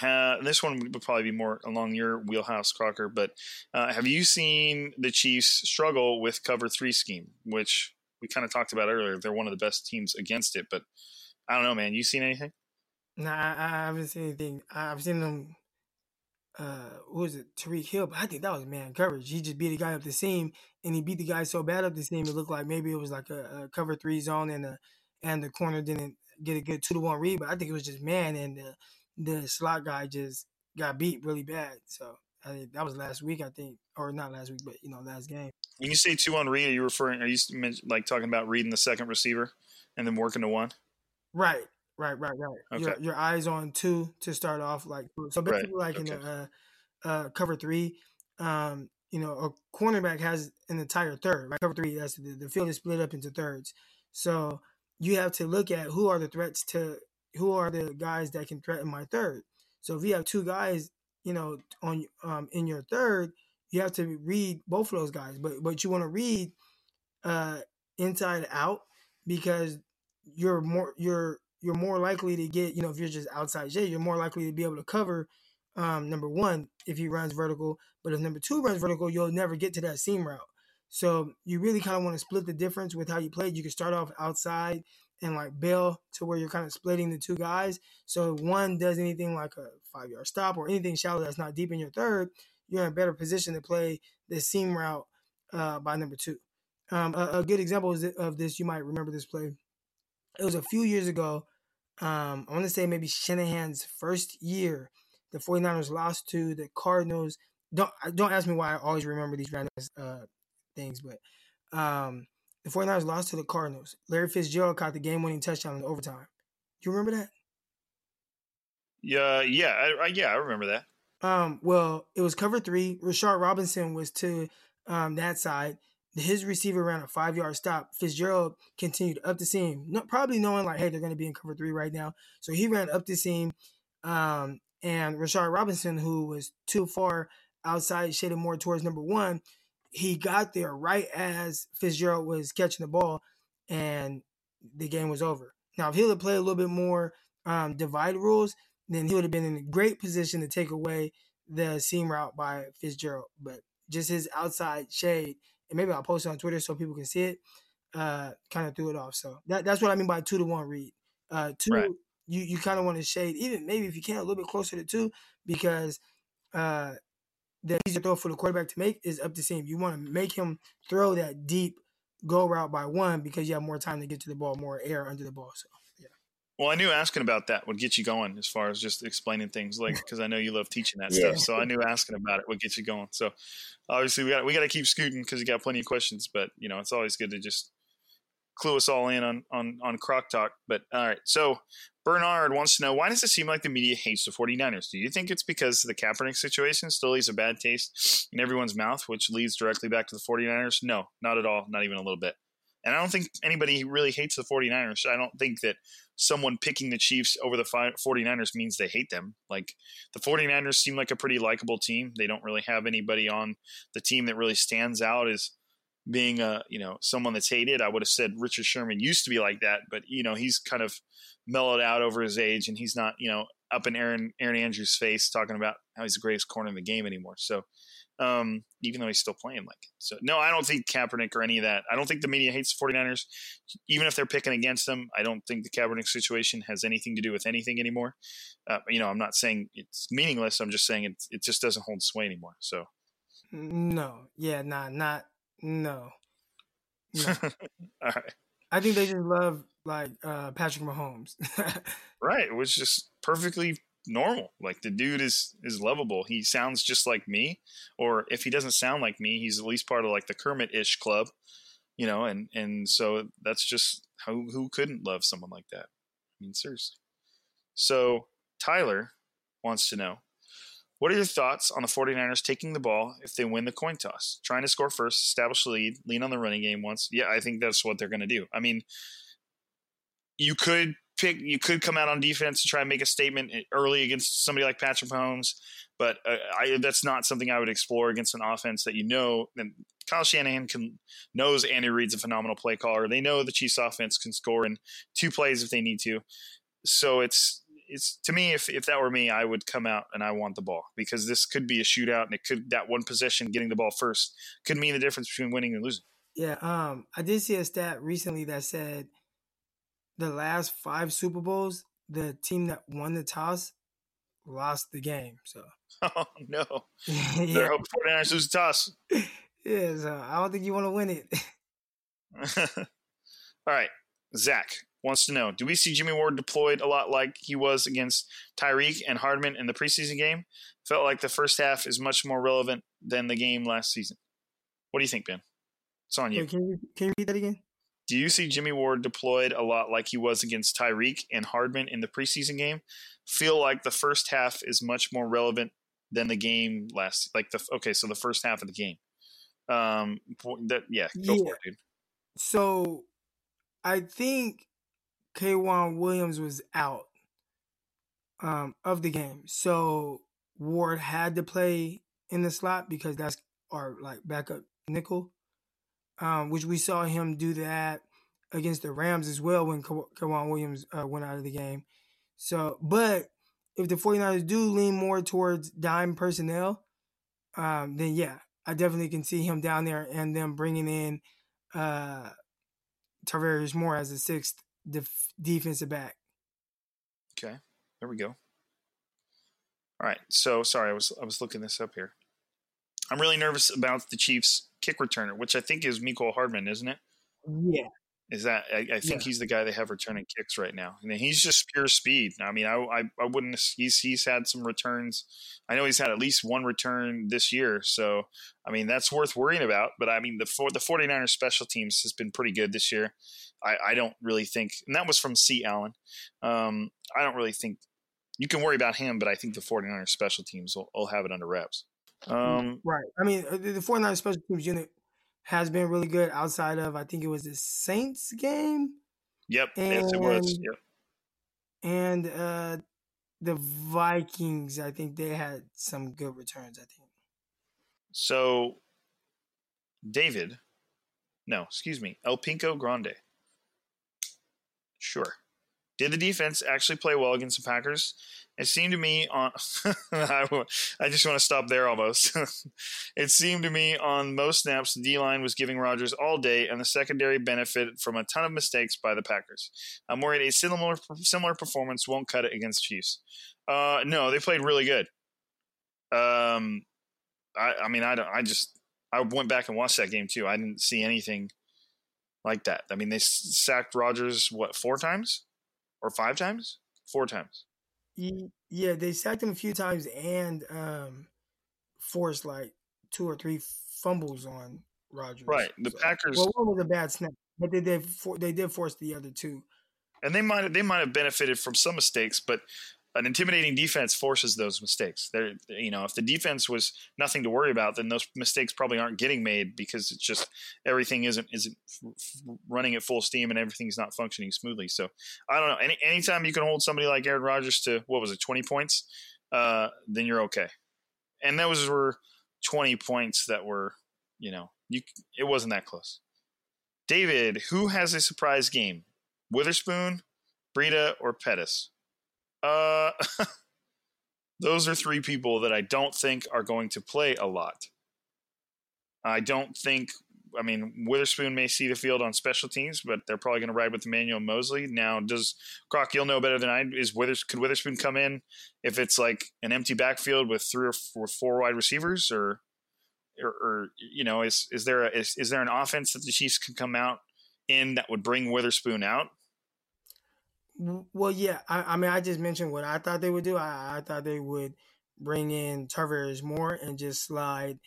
this one would probably be more along your wheelhouse, Crocker. But uh, have you seen the Chiefs struggle with cover three scheme, which we kind of talked about earlier? They're one of the best teams against it, but I don't know, man. You seen anything? Nah, I, I haven't seen anything. I've seen them. Uh, who was it? Tyreek Hill, but I think that was man coverage. He just beat a guy up the seam, and he beat the guy so bad up the seam it looked like maybe it was like a, a cover three zone, and the and the corner didn't get a good two to one read. But I think it was just man, and the the slot guy just got beat really bad. So I that was last week, I think, or not last week, but you know, last game. When you say two on read, are you referring? Are you like talking about reading the second receiver and then working to one? Right. Right, right, right. Okay. Your your eyes on two to start off, like so basically right. like okay. in uh, uh, cover three. Um, you know, a cornerback has an entire third. Right, cover three. That's the, the field is split up into thirds. So you have to look at who are the threats to who are the guys that can threaten my third. So if you have two guys, you know, on um in your third, you have to read both of those guys. But but you want to read uh inside out because you're more you're you're more likely to get, you know, if you're just outside J, you're more likely to be able to cover um, number one if he runs vertical. But if number two runs vertical, you'll never get to that seam route. So you really kind of want to split the difference with how you play. You can start off outside and like bail to where you're kind of splitting the two guys. So if one does anything like a five yard stop or anything shallow that's not deep in your third, you're in a better position to play the seam route uh, by number two. Um, a, a, good example of this, you might remember this play. It was a few years ago um, I want to say maybe Shanahan's first year, the 49ers lost to the Cardinals. Don't don't ask me why I always remember these random uh, things, but um, the 49ers lost to the Cardinals. Larry Fitzgerald caught the game-winning touchdown in overtime. Do you remember that? Yeah, yeah, I, I, yeah, I remember that. Um, well, it was cover three. Rashard Robinson was to um, that side his receiver ran a five yard stop. Fitzgerald continued up the seam, probably knowing like, hey, they're going to be in cover three right now. So he ran up the seam. Um, and Rashard Robinson, who was too far outside, shaded more towards number one, he got there right as Fitzgerald was catching the ball, and the game was over. Now, if he would played a little bit more um, divide rules, then he would have been in a great position to take away the seam route by Fitzgerald. But just his outside shade and maybe I'll post it on Twitter so people can see it. Uh, kind of threw it off. So that, that's what I mean by two to one read. Uh, two, right. you you kind of want to shade even maybe if you can a little bit closer to two because uh, the easier throw for the quarterback to make is up the seam. You want to make him throw that deep go route by one because you have more time to get to the ball, more air under the ball. So well, I knew asking about that would get you going as far as just explaining things, like because I know you love teaching that yeah. stuff. So I knew asking about it would get you going. So obviously we got we got to keep scooting because you got plenty of questions. But you know, it's always good to just clue us all in on on on Croc Talk. But all right, so Bernard wants to know why does it seem like the media hates the 49ers? Do you think it's because the Kaepernick situation still leaves a bad taste in everyone's mouth, which leads directly back to the 49ers? No, not at all, not even a little bit. And I don't think anybody really hates the 49ers. I don't think that someone picking the Chiefs over the 49ers means they hate them. Like the 49ers seem like a pretty likable team. They don't really have anybody on the team that really stands out as being a, you know, someone that's hated. I would have said Richard Sherman used to be like that, but you know, he's kind of mellowed out over his age and he's not, you know, up in Aaron Erin Andrews' face talking about how he's the greatest corner in the game anymore. So um, even though he's still playing like. So, no, I don't think Kaepernick or any of that. I don't think the media hates the 49ers. Even if they're picking against them, I don't think the Kaepernick situation has anything to do with anything anymore. Uh, you know, I'm not saying it's meaningless. I'm just saying it, it just doesn't hold sway anymore. So, no, yeah, nah, not, no. no. All right. I think they just love like uh, Patrick Mahomes. right, which is perfectly normal. Like the dude is is lovable. He sounds just like me, or if he doesn't sound like me, he's at least part of like the Kermit ish club, you know. And and so that's just who who couldn't love someone like that. I mean, seriously. So Tyler wants to know. What are your thoughts on the 49ers taking the ball if they win the coin toss? Trying to score first, establish the lead, lean on the running game once. Yeah, I think that's what they're going to do. I mean, you could pick you could come out on defense to try and make a statement early against somebody like Patrick Mahomes, but uh, I, that's not something I would explore against an offense that you know. And Kyle Shanahan can knows Andy Reid's a phenomenal play caller. They know the Chiefs offense can score in two plays if they need to. So it's it's to me if if that were me, I would come out and I want the ball because this could be a shootout and it could that one possession getting the ball first could mean the difference between winning and losing. Yeah, um, I did see a stat recently that said the last five Super Bowls, the team that won the toss lost the game. So, oh no, yeah. they're hoping 49ers lose the toss. yeah, so I don't think you want to win it. All right, Zach wants to know: Do we see Jimmy Ward deployed a lot like he was against Tyreek and Hardman in the preseason game? Felt like the first half is much more relevant than the game last season. What do you think, Ben? It's on you. Wait, can you can you read that again? Do you see Jimmy Ward deployed a lot like he was against Tyreek and Hardman in the preseason game? Feel like the first half is much more relevant than the game last. Like the okay, so the first half of the game. Um, that yeah, go yeah. for it, dude. So, I think K'Waun Williams was out um, of the game, so Ward had to play in the slot because that's our like backup nickel um, which we saw him do that against the Rams as well when K'Waun Williams uh, went out of the game. So, but if the 49ers do lean more towards dime personnel, um, then yeah, I definitely can see him down there and them bringing in uh, Tarvarius Moore as a sixth def- defensive back. Okay, there we go. All right, so sorry, I was I was looking this up here. I'm really nervous about the Chiefs kick returner, which I think is Mecole Hardman, isn't it? Yeah. Is that I, I think yeah. he's the guy they have returning kicks right now. Mean, he's just pure speed. I mean, I, I, I wouldn't. He's he's had some returns. I know he's had at least one return this year. So I mean, that's worth worrying about. But I mean, the for the 49ers special teams has been pretty good this year. I, I don't really think, and that was from C. Allen. Um, I don't really think you can worry about him, but I think the 49ers special teams will, will have it under wraps. Mm, um, right. I mean, uh, the 49 special teams unit has been really good outside of, I think it was the Saints game. Yep. And, yes, it was. Yep. And uh, the Vikings, I think they had some good returns, I think. So, David, no, excuse me, El Pinco Grande. Sure. Did the defense actually play well against the Packers? It seemed to me on I, I just want to stop there almost. it seemed to me on most snaps the D line was giving Rodgers all day, and the secondary benefited from a ton of mistakes by the Packers. I'm worried a similar similar performance won't cut it against Chiefs. Uh, no, they played really good. Um, I, I mean, I don't. I just I went back and watched that game too. I didn't see anything like that. I mean, they sacked Rodgers what four times or five times? Four times. Yeah, they sacked him a few times and um, forced like two or three fumbles on Rodgers. Right. The so, Packers. Well, one was a bad snap, but they did for, they did force the other two. And they might they might have benefited from some mistakes, but an intimidating defense forces those mistakes. There, you know, if the defense was nothing to worry about, then those mistakes probably aren't getting made because it's just everything isn't isn't running at full steam and everything's not functioning smoothly. So I don't know. Any anytime you can hold somebody like Aaron Rodgers to what was it, twenty points, uh, then you're okay. And those were twenty points that were, you know, you it wasn't that close. David, who has a surprise game? Witherspoon, Breida, or Pettis? Uh, those are three people that I don't think are going to play a lot. I don't think. I mean, Witherspoon may see the field on special teams, but they're probably going to ride with Emmanuel Mosley. Now, does Croc? You'll know better than I. Is Withers could Witherspoon come in if it's like an empty backfield with three or four, four wide receivers, or, or, or, you know, is is there a, is, is there an offense that the Chiefs can come out in that would bring Witherspoon out? Well, yeah. I, I, mean, I just mentioned what I thought they would do. I, I thought they would bring in Tarvarius Moore and just slide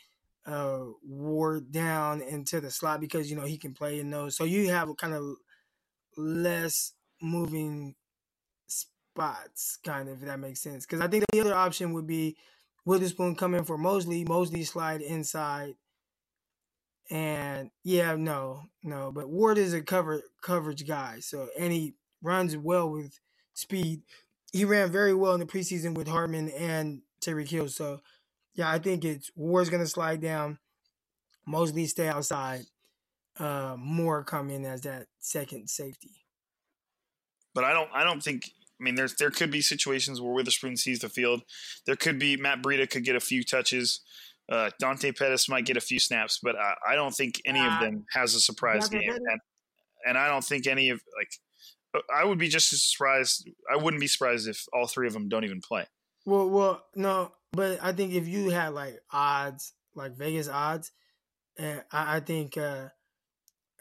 uh, Ward down into the slot because you know he can play in those. So you have kind of less moving spots, kind of if that makes sense. Because I think the other option would be Witherspoon come in for Mosley, Mosley slide inside, and yeah, no, no. But Ward is a cover coverage guy, so he runs well with speed. He ran very well in the preseason with Hardman and Tyreek Hill. So yeah, I think it's Ward's gonna slide down. Mosley stay outside. Uh, Moore come in as that second safety. But I don't. I don't think. I mean, there's there could be situations where Witherspoon sees the field. There could be Matt Breida could get a few touches. Uh, Dante Pettis might get a few snaps, but I, I don't think any uh, of them has a surprise game. And, and I don't think any of like I would be just as surprised. I wouldn't be surprised if all three of them don't even play. Well, well, no, but I think if you had like odds, like Vegas odds, and I, I think uh,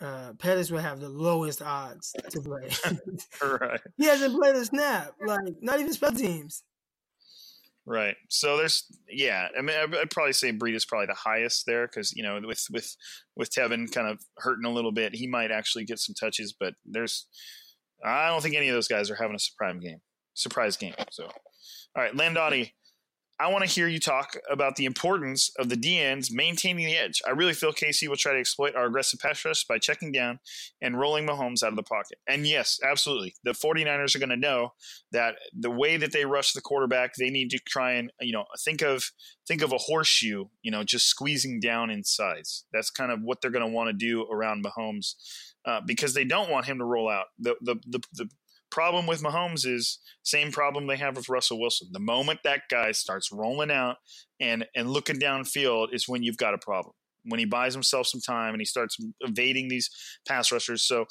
uh, Pettis would have the lowest odds to play. right. He hasn't played a snap, like not even special teams. Right. So there's, yeah. I mean, I'd probably say Breida is probably the highest there because you know with with with Tevin kind of hurting a little bit, he might actually get some touches. But there's, I don't think any of those guys are having a surprise game. Surprise game. So, all right, Landati, I want to hear you talk about the importance of the DNs maintaining the edge. I really feel KC will try to exploit our aggressive pass rush by checking down and rolling Mahomes out of the pocket. And yes, absolutely. The 49ers are going to know that the way that they rush the quarterback, they need to try and, you know, think of think of a horseshoe, you know, just squeezing down in size. That's kind of what they're going to want to do around Mahomes. Uh, because they don't want him to roll out. The, the, the, the problem with Mahomes is same problem they have with Russell Wilson. The moment that guy starts rolling out and and looking downfield is when you've got a problem. When he buys himself some time and he starts evading these pass rushers, so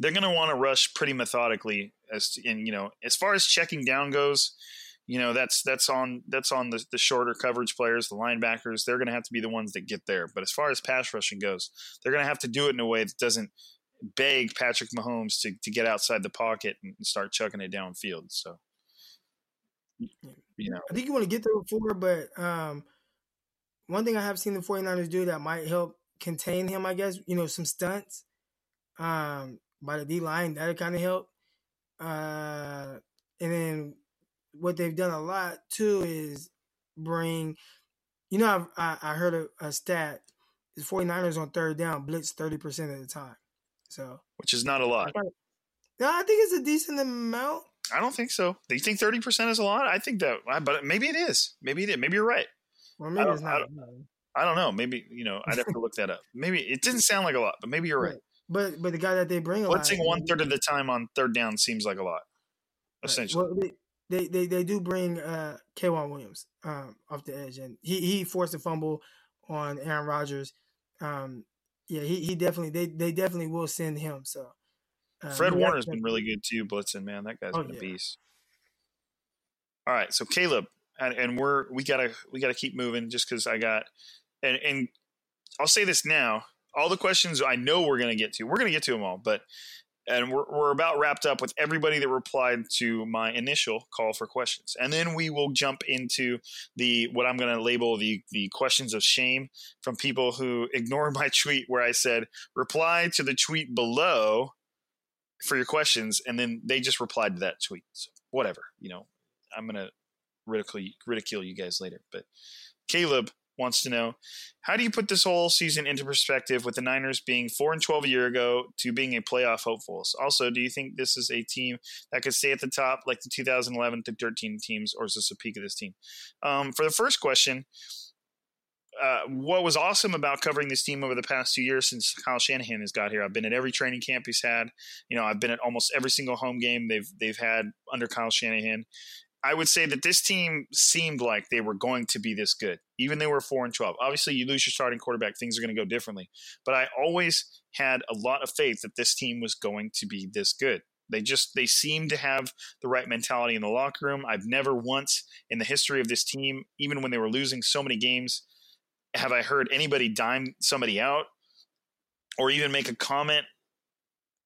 they're going to want to rush pretty methodically. As to, and you know, as far as checking down goes, you know that's that's on that's on the, the shorter coverage players, the linebackers. They're going to have to be the ones that get there. But as far as pass rushing goes, they're going to have to do it in a way that doesn't beg Patrick Mahomes to, to get outside the pocket and start chucking it downfield. So, you know, I think you want to get there before, but um, one thing I have seen the 49ers do that might help contain him, I guess, you know, some stunts um, by the D line, that'll kind of help. Uh, and then what they've done a lot too is bring, you know, I've, i I, heard a, a stat. The 49ers on third down blitz 30% of the time. So, which is not a lot. No, I think it's a decent amount. I don't think so. Do you think thirty percent is a lot? I think that, but maybe it is. Maybe it is. Maybe you're right. Well, maybe it's not. I don't, I don't, know. Maybe you know. I'd have to look that up. Maybe it didn't sound like a lot, but maybe you're right. But but the guy that they bring, blitzing one third of the time on third down seems like a lot. Essentially, well, they, they, they they do bring uh K'Waun Williams um off the edge, and he he forced a fumble on Aaron Rodgers. Um, yeah, he, he definitely they they definitely will send him. So uh, Fred Warner's been really good too, Blitzen. Man, that guy's oh, been a yeah. beast. All right, so Caleb, and, and, we're we gotta we gotta keep moving just because I got and and I'll say this now. All the questions I know we're gonna get to, we're gonna get to them all, but and we're, we're about wrapped up with everybody that replied to my initial call for questions. And then we will jump into the what i'm going to label the the questions of shame from people who ignored my tweet where i said reply to the tweet below for your questions and then they just replied to that tweet. So whatever you know i'm going to ridicule ridicule you guys later. But caleb wants to know how do you put this whole season into perspective with the Niners being 4 and 12 a year ago to being a playoff hopefuls? Also, do you think this is a team that could stay at the top like the 2011 to 13 teams, or is this a peak of this team? Um, for the first question, uh, what was awesome about covering this team over the past two years since Kyle Shanahan has got here, I've been at every training camp he's had. You know, I've been at almost every single home game they've they've had under Kyle Shanahan, I would say that this team seemed like they were going to be this good, even they were four and twelve. Obviously, you lose your starting quarterback, things are going to go differently. But I always had a lot of faith that this team was going to be this good. They just they seem to have the right mentality in the locker room. I've never once in the history of this team, even when they were losing so many games, have I heard anybody dime somebody out or even make a comment,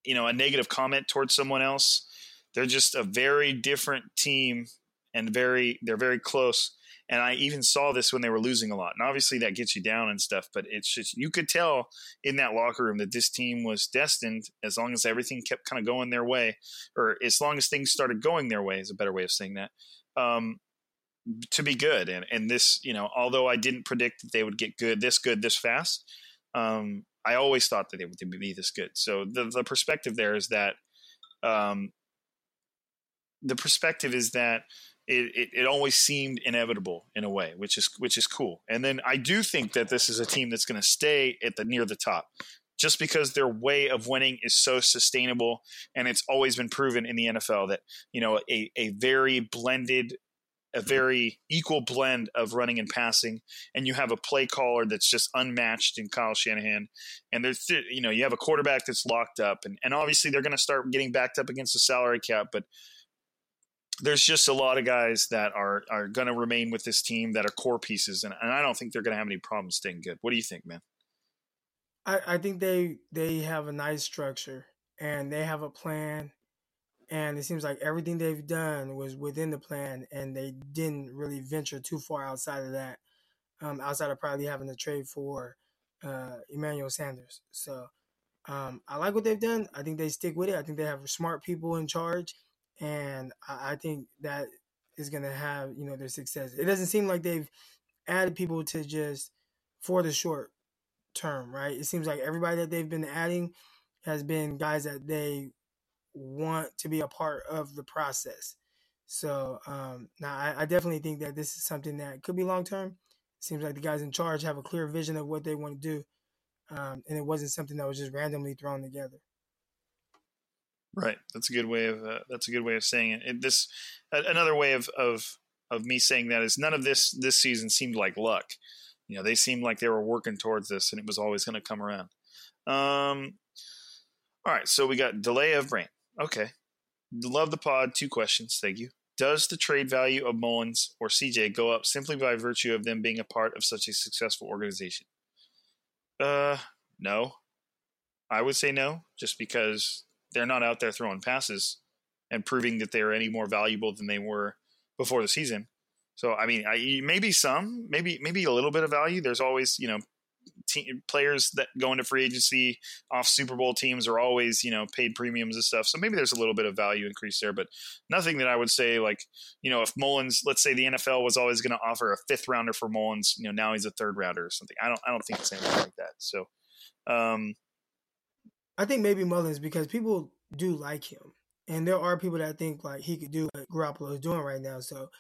you know, a negative comment towards someone else They're just a very different team and very they're very close. And I even saw this when they were losing a lot. And obviously that gets you down and stuff, but it's just you could tell in that locker room that this team was destined as long as everything kept kind of going their way, or as long as things started going their way is a better way of saying that. Um, to be good. And and this, you know, although I didn't predict that they would get good this good this fast, um, I always thought that they would be this good. So the the perspective there is that um, the perspective is that it, it, it, always seemed inevitable in a way, which is which is cool. And then I do think that this is a team that's going to stay at the near the top, just because their way of winning is so sustainable, and it's always been proven in the NFL that you know a a very blended. A very equal blend of running and passing, and you have a play caller that's just unmatched in Kyle Shanahan. And there's, you know, you have a quarterback that's locked up, and, and obviously they're going to start getting backed up against the salary cap. But there's just a lot of guys that are are going to remain with this team that are core pieces, and, and I don't think they're going to have any problems staying good. What do you think, man? I, I think they they have a nice structure and they have a plan, and it seems like everything they've done was within the plan, and they didn't really venture too far outside of that, um, outside of probably having to trade for uh, Emmanuel Sanders. So um, I like what they've done. I think they stick with it. I think they have smart people in charge and I, think that is going to have you know their success. It doesn't seem like they've added people to just for the short term, right? It seems like everybody that they've been adding has been guys that they want to be a part of the process. So um, now I, I, definitely think that this is something that could be long term. Seems like the guys in charge have a clear vision of what they want to do, um, and it wasn't something that was just randomly thrown together. Right. That's a good way of uh, that's a good way of saying it. this another way of, of of me saying that is none of this this season seemed like luck. You know, they seemed like they were working towards this, and it was always going to come around. Um, all right, so we got delay of brain. Okay, love the pod. Two questions. Thank you. Does the trade value of Mullens or CJ go up simply by virtue of them being a part of such a successful organization? Uh, no. I would say no, just because they're not out there throwing passes and proving that they're any more valuable than they were before the season. So I mean, I, maybe some, maybe maybe a little bit of value. There's always you know team, players that go into free agency off Super Bowl teams are always you know paid premiums and stuff. So maybe there's a little bit of value increase there, but nothing that I would say like you know if Mullens, let's say the NFL was always going to offer a fifth rounder for Mullens, you know now he's a third rounder or something. I don't I don't think it's anything like that. So um, I think maybe Mullens because people do like him, and there are people that think like he could do what Garoppolo is doing right now. So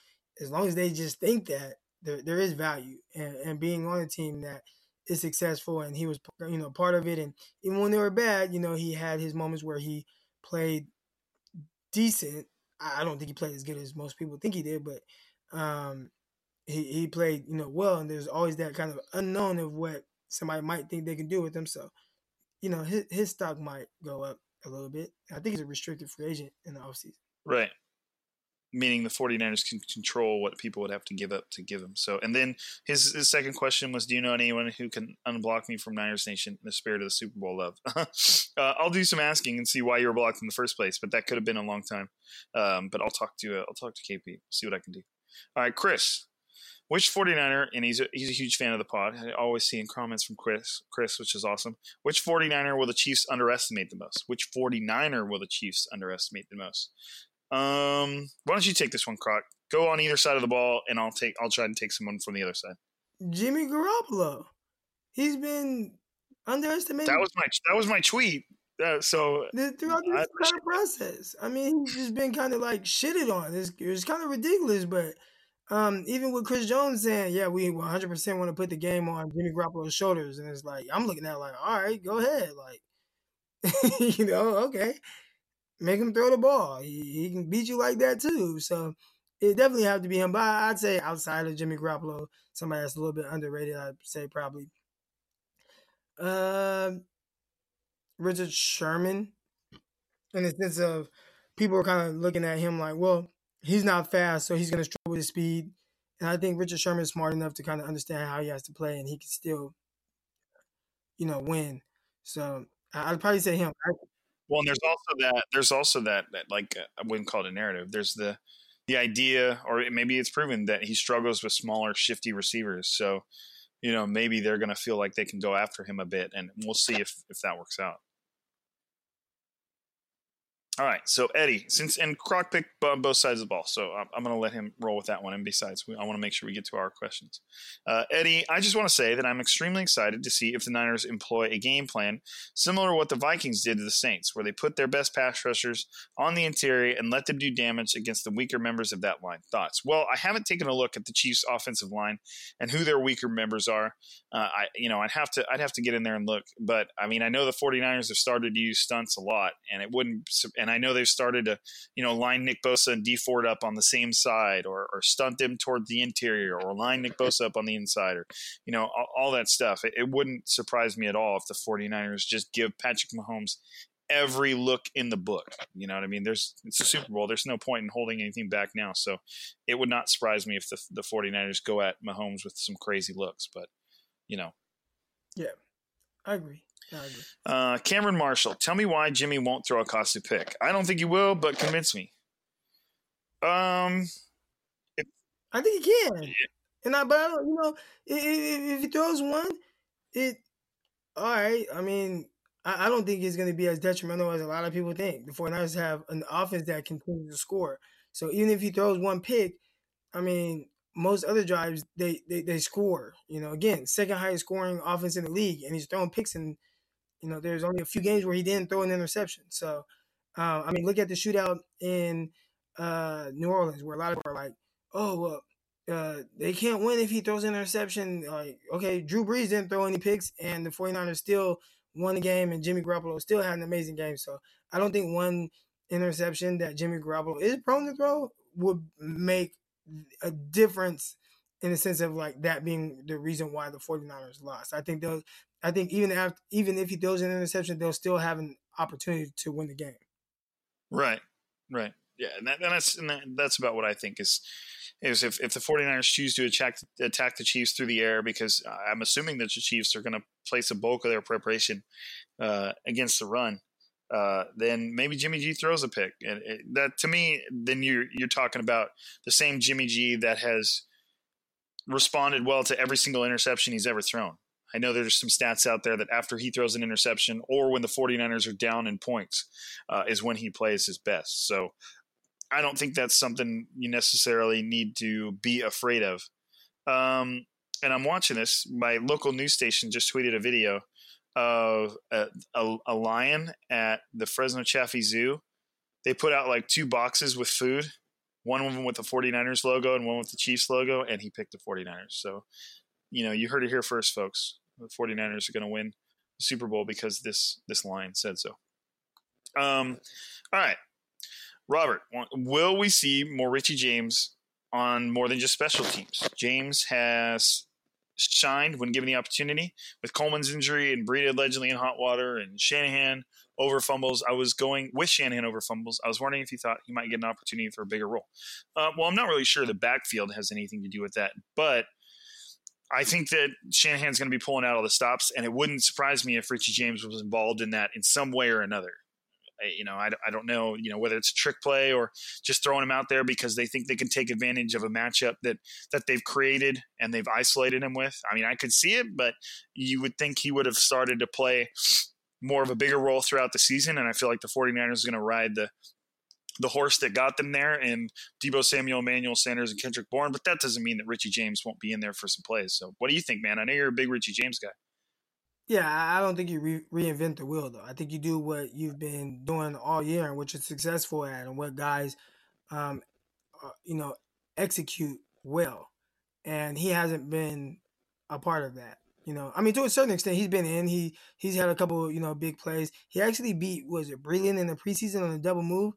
as long as they just think that, there there is value, and and being on a team that is successful, and he was you know part of it, and even when they were bad, you know he had his moments where he played decent. I don't think he played as good as most people think he did, but um, he he played you know well, and there's always that kind of unknown of what somebody might think they can do with him. So you know, his, his stock might go up a little bit. I think he's a restricted free agent in the offseason. Right. Meaning the 49ers can control what people would have to give up to give him. So, and then his, his second question was Do you know anyone who can unblock me from Niners Nation in the spirit of the Super Bowl love? uh, I'll do some asking and see why you were blocked in the first place, but that could have been a long time. Um, but I'll talk to uh, I'll talk to KP, see what I can do. All right, Chris, which 49er, and he's a, he's a huge fan of the pod. I always see in comments from Chris, Chris, which is awesome. Which 49er will the Chiefs underestimate the most? Which 49er will the Chiefs underestimate the most? Um, why don't you take this one, Croc? Go on either side of the ball, and I'll take. I'll try and take someone from the other side. Jimmy Garoppolo. He's been underestimated. That was my that was my tweet. Uh, so throughout this entire process, I mean, he's just been kind of like shitted on. It's, it's kind of ridiculous, but um, even with Chris Jones saying, "Yeah, we 100 percent want to put the game on Jimmy Garoppolo's shoulders," and it's like I'm looking at like, "All right, go ahead, like, you know, okay, make him throw the ball. He, he can beat you like that too." So it definitely have to be him. But I'd say outside of Jimmy Garoppolo, somebody that's a little bit underrated, I'd say probably uh, Richard Sherman, in the sense of people are kind of looking at him like, well he's not fast, so he's going to struggle with his speed. And I think Richard Sherman is smart enough to kind of understand how he has to play, and he can still, you know, win. So I'd probably say him. Well, and there's also that. There's also that. That like uh, I wouldn't call it a narrative. There's the the idea, or maybe it's proven that he struggles with smaller, shifty receivers. So, you know, maybe they're going to feel like they can go after him a bit, and we'll see if if that works out. All right, so Eddie, since and Croc picked both sides of the ball, so I'm, I'm going to let him roll with that one. And besides, we, I want to make sure we get to our questions. Uh, Eddie, I just want to say that I'm extremely excited to see if the Niners employ a game plan similar to what the Vikings did to the Saints, where they put their best pass rushers on the interior and let them do damage against the weaker members of that line. Thoughts? Well, I haven't taken a look at the Chiefs' offensive line and who their weaker members are. Uh, I, you know, I'd have to, I'd have to get in there and look. But I mean, I know the 49ers have started to use stunts a lot, and it wouldn't, and I know they've started to, you know, line Nick Bosa and Dee Ford up on the same side or, or stunt them toward the interior or line Nick Bosa up on the inside or, you know, all, all that stuff. It, it wouldn't surprise me at all if the 49ers just give Patrick Mahomes every look in the book. You know what I mean? There's it's a Super Bowl. There's no point in holding anything back now. So it would not surprise me if the the 49ers go at Mahomes with some crazy looks, but you know. Yeah. I agree. Uh, Cameron Marshall, tell me why Jimmy won't throw a costly pick. I don't think he will, but convince me. Um, it, I think he can. It, and I, but I don't, you know, if, if, he throws one, it all right. I mean, I, I don't think it's going to be as detrimental as a lot of people think. The 49ers have an offense that continues to score. So even if he throws one pick, I mean, most other drives they, they they score. You know, again, second highest scoring offense in the league, and he's throwing picks in you know, there's only a few games where he didn't throw an interception. So, uh, I mean, look at the shootout in uh, New Orleans, where a lot of people are like, "Oh, well, uh, they can't win if he throws an interception." Like, okay, Drew Brees didn't throw any picks, and the 49ers still won the game, and Jimmy Garoppolo still had an amazing game. So, I don't think one interception that Jimmy Garoppolo is prone to throw would make a difference in the sense of like that being the reason why the 49ers lost. I think they'll I think even after even if he throws an interception, they'll still have an opportunity to win the game. Right. Right. Yeah, and, that, and that's and that, that's about what I think is is if, if the 49ers choose to attack attack the Chiefs through the air because I'm assuming that the Chiefs are going to place a bulk of their preparation uh, against the run. Uh, then maybe Jimmy G throws a pick, and it, that to me, then you're you're talking about the same Jimmy G that has responded well to every single interception he's ever thrown. I know there's some stats out there that after he throws an interception or when the 49ers are down in points uh, is when he plays his best. So I don't think that's something you necessarily need to be afraid of. Um, and I'm watching this. My local news station just tweeted a video of a, a, a lion at the Fresno Chaffee Zoo. They put out like two boxes with food one of them with the 49ers logo and one with the Chiefs logo, and he picked the 49ers. So, you know, you heard it here first, folks. The 49ers are going to win the Super Bowl because this this line said so. Um, all right, Robert, will we see more Richie James on more than just special teams? James has shined when given the opportunity with Coleman's injury and Breida allegedly in hot water and Shanahan over fumbles. I was going with Shanahan over fumbles. I was wondering if you thought he might get an opportunity for a bigger role. Uh, well, I'm not really sure the backfield has anything to do with that, but I think that Shanahan's going to be pulling out all the stops, and it wouldn't surprise me if Richie James was involved in that in some way or another. You know, I, I don't know, you know, whether it's a trick play or just throwing him out there because they think they can take advantage of a matchup that that they've created and they've isolated him with. I mean, I could see it, but you would think he would have started to play more of a bigger role throughout the season. And I feel like the 49ers are going to ride the the horse that got them there and Deebo Samuel, Emmanuel Sanders, and Kendrick Bourne. But that doesn't mean that Richie James won't be in there for some plays. So what do you think, man? I know you're a big Richie James guy. Yeah, I don't think you re- reinvent the wheel though. I think you do what you've been doing all year and what you're successful at, and what guys, um, uh, you know, execute well. And he hasn't been a part of that. You know, I mean, to a certain extent, he's been in. He he's had a couple, you know, big plays. He actually beat was it Breeland in the preseason on a double move.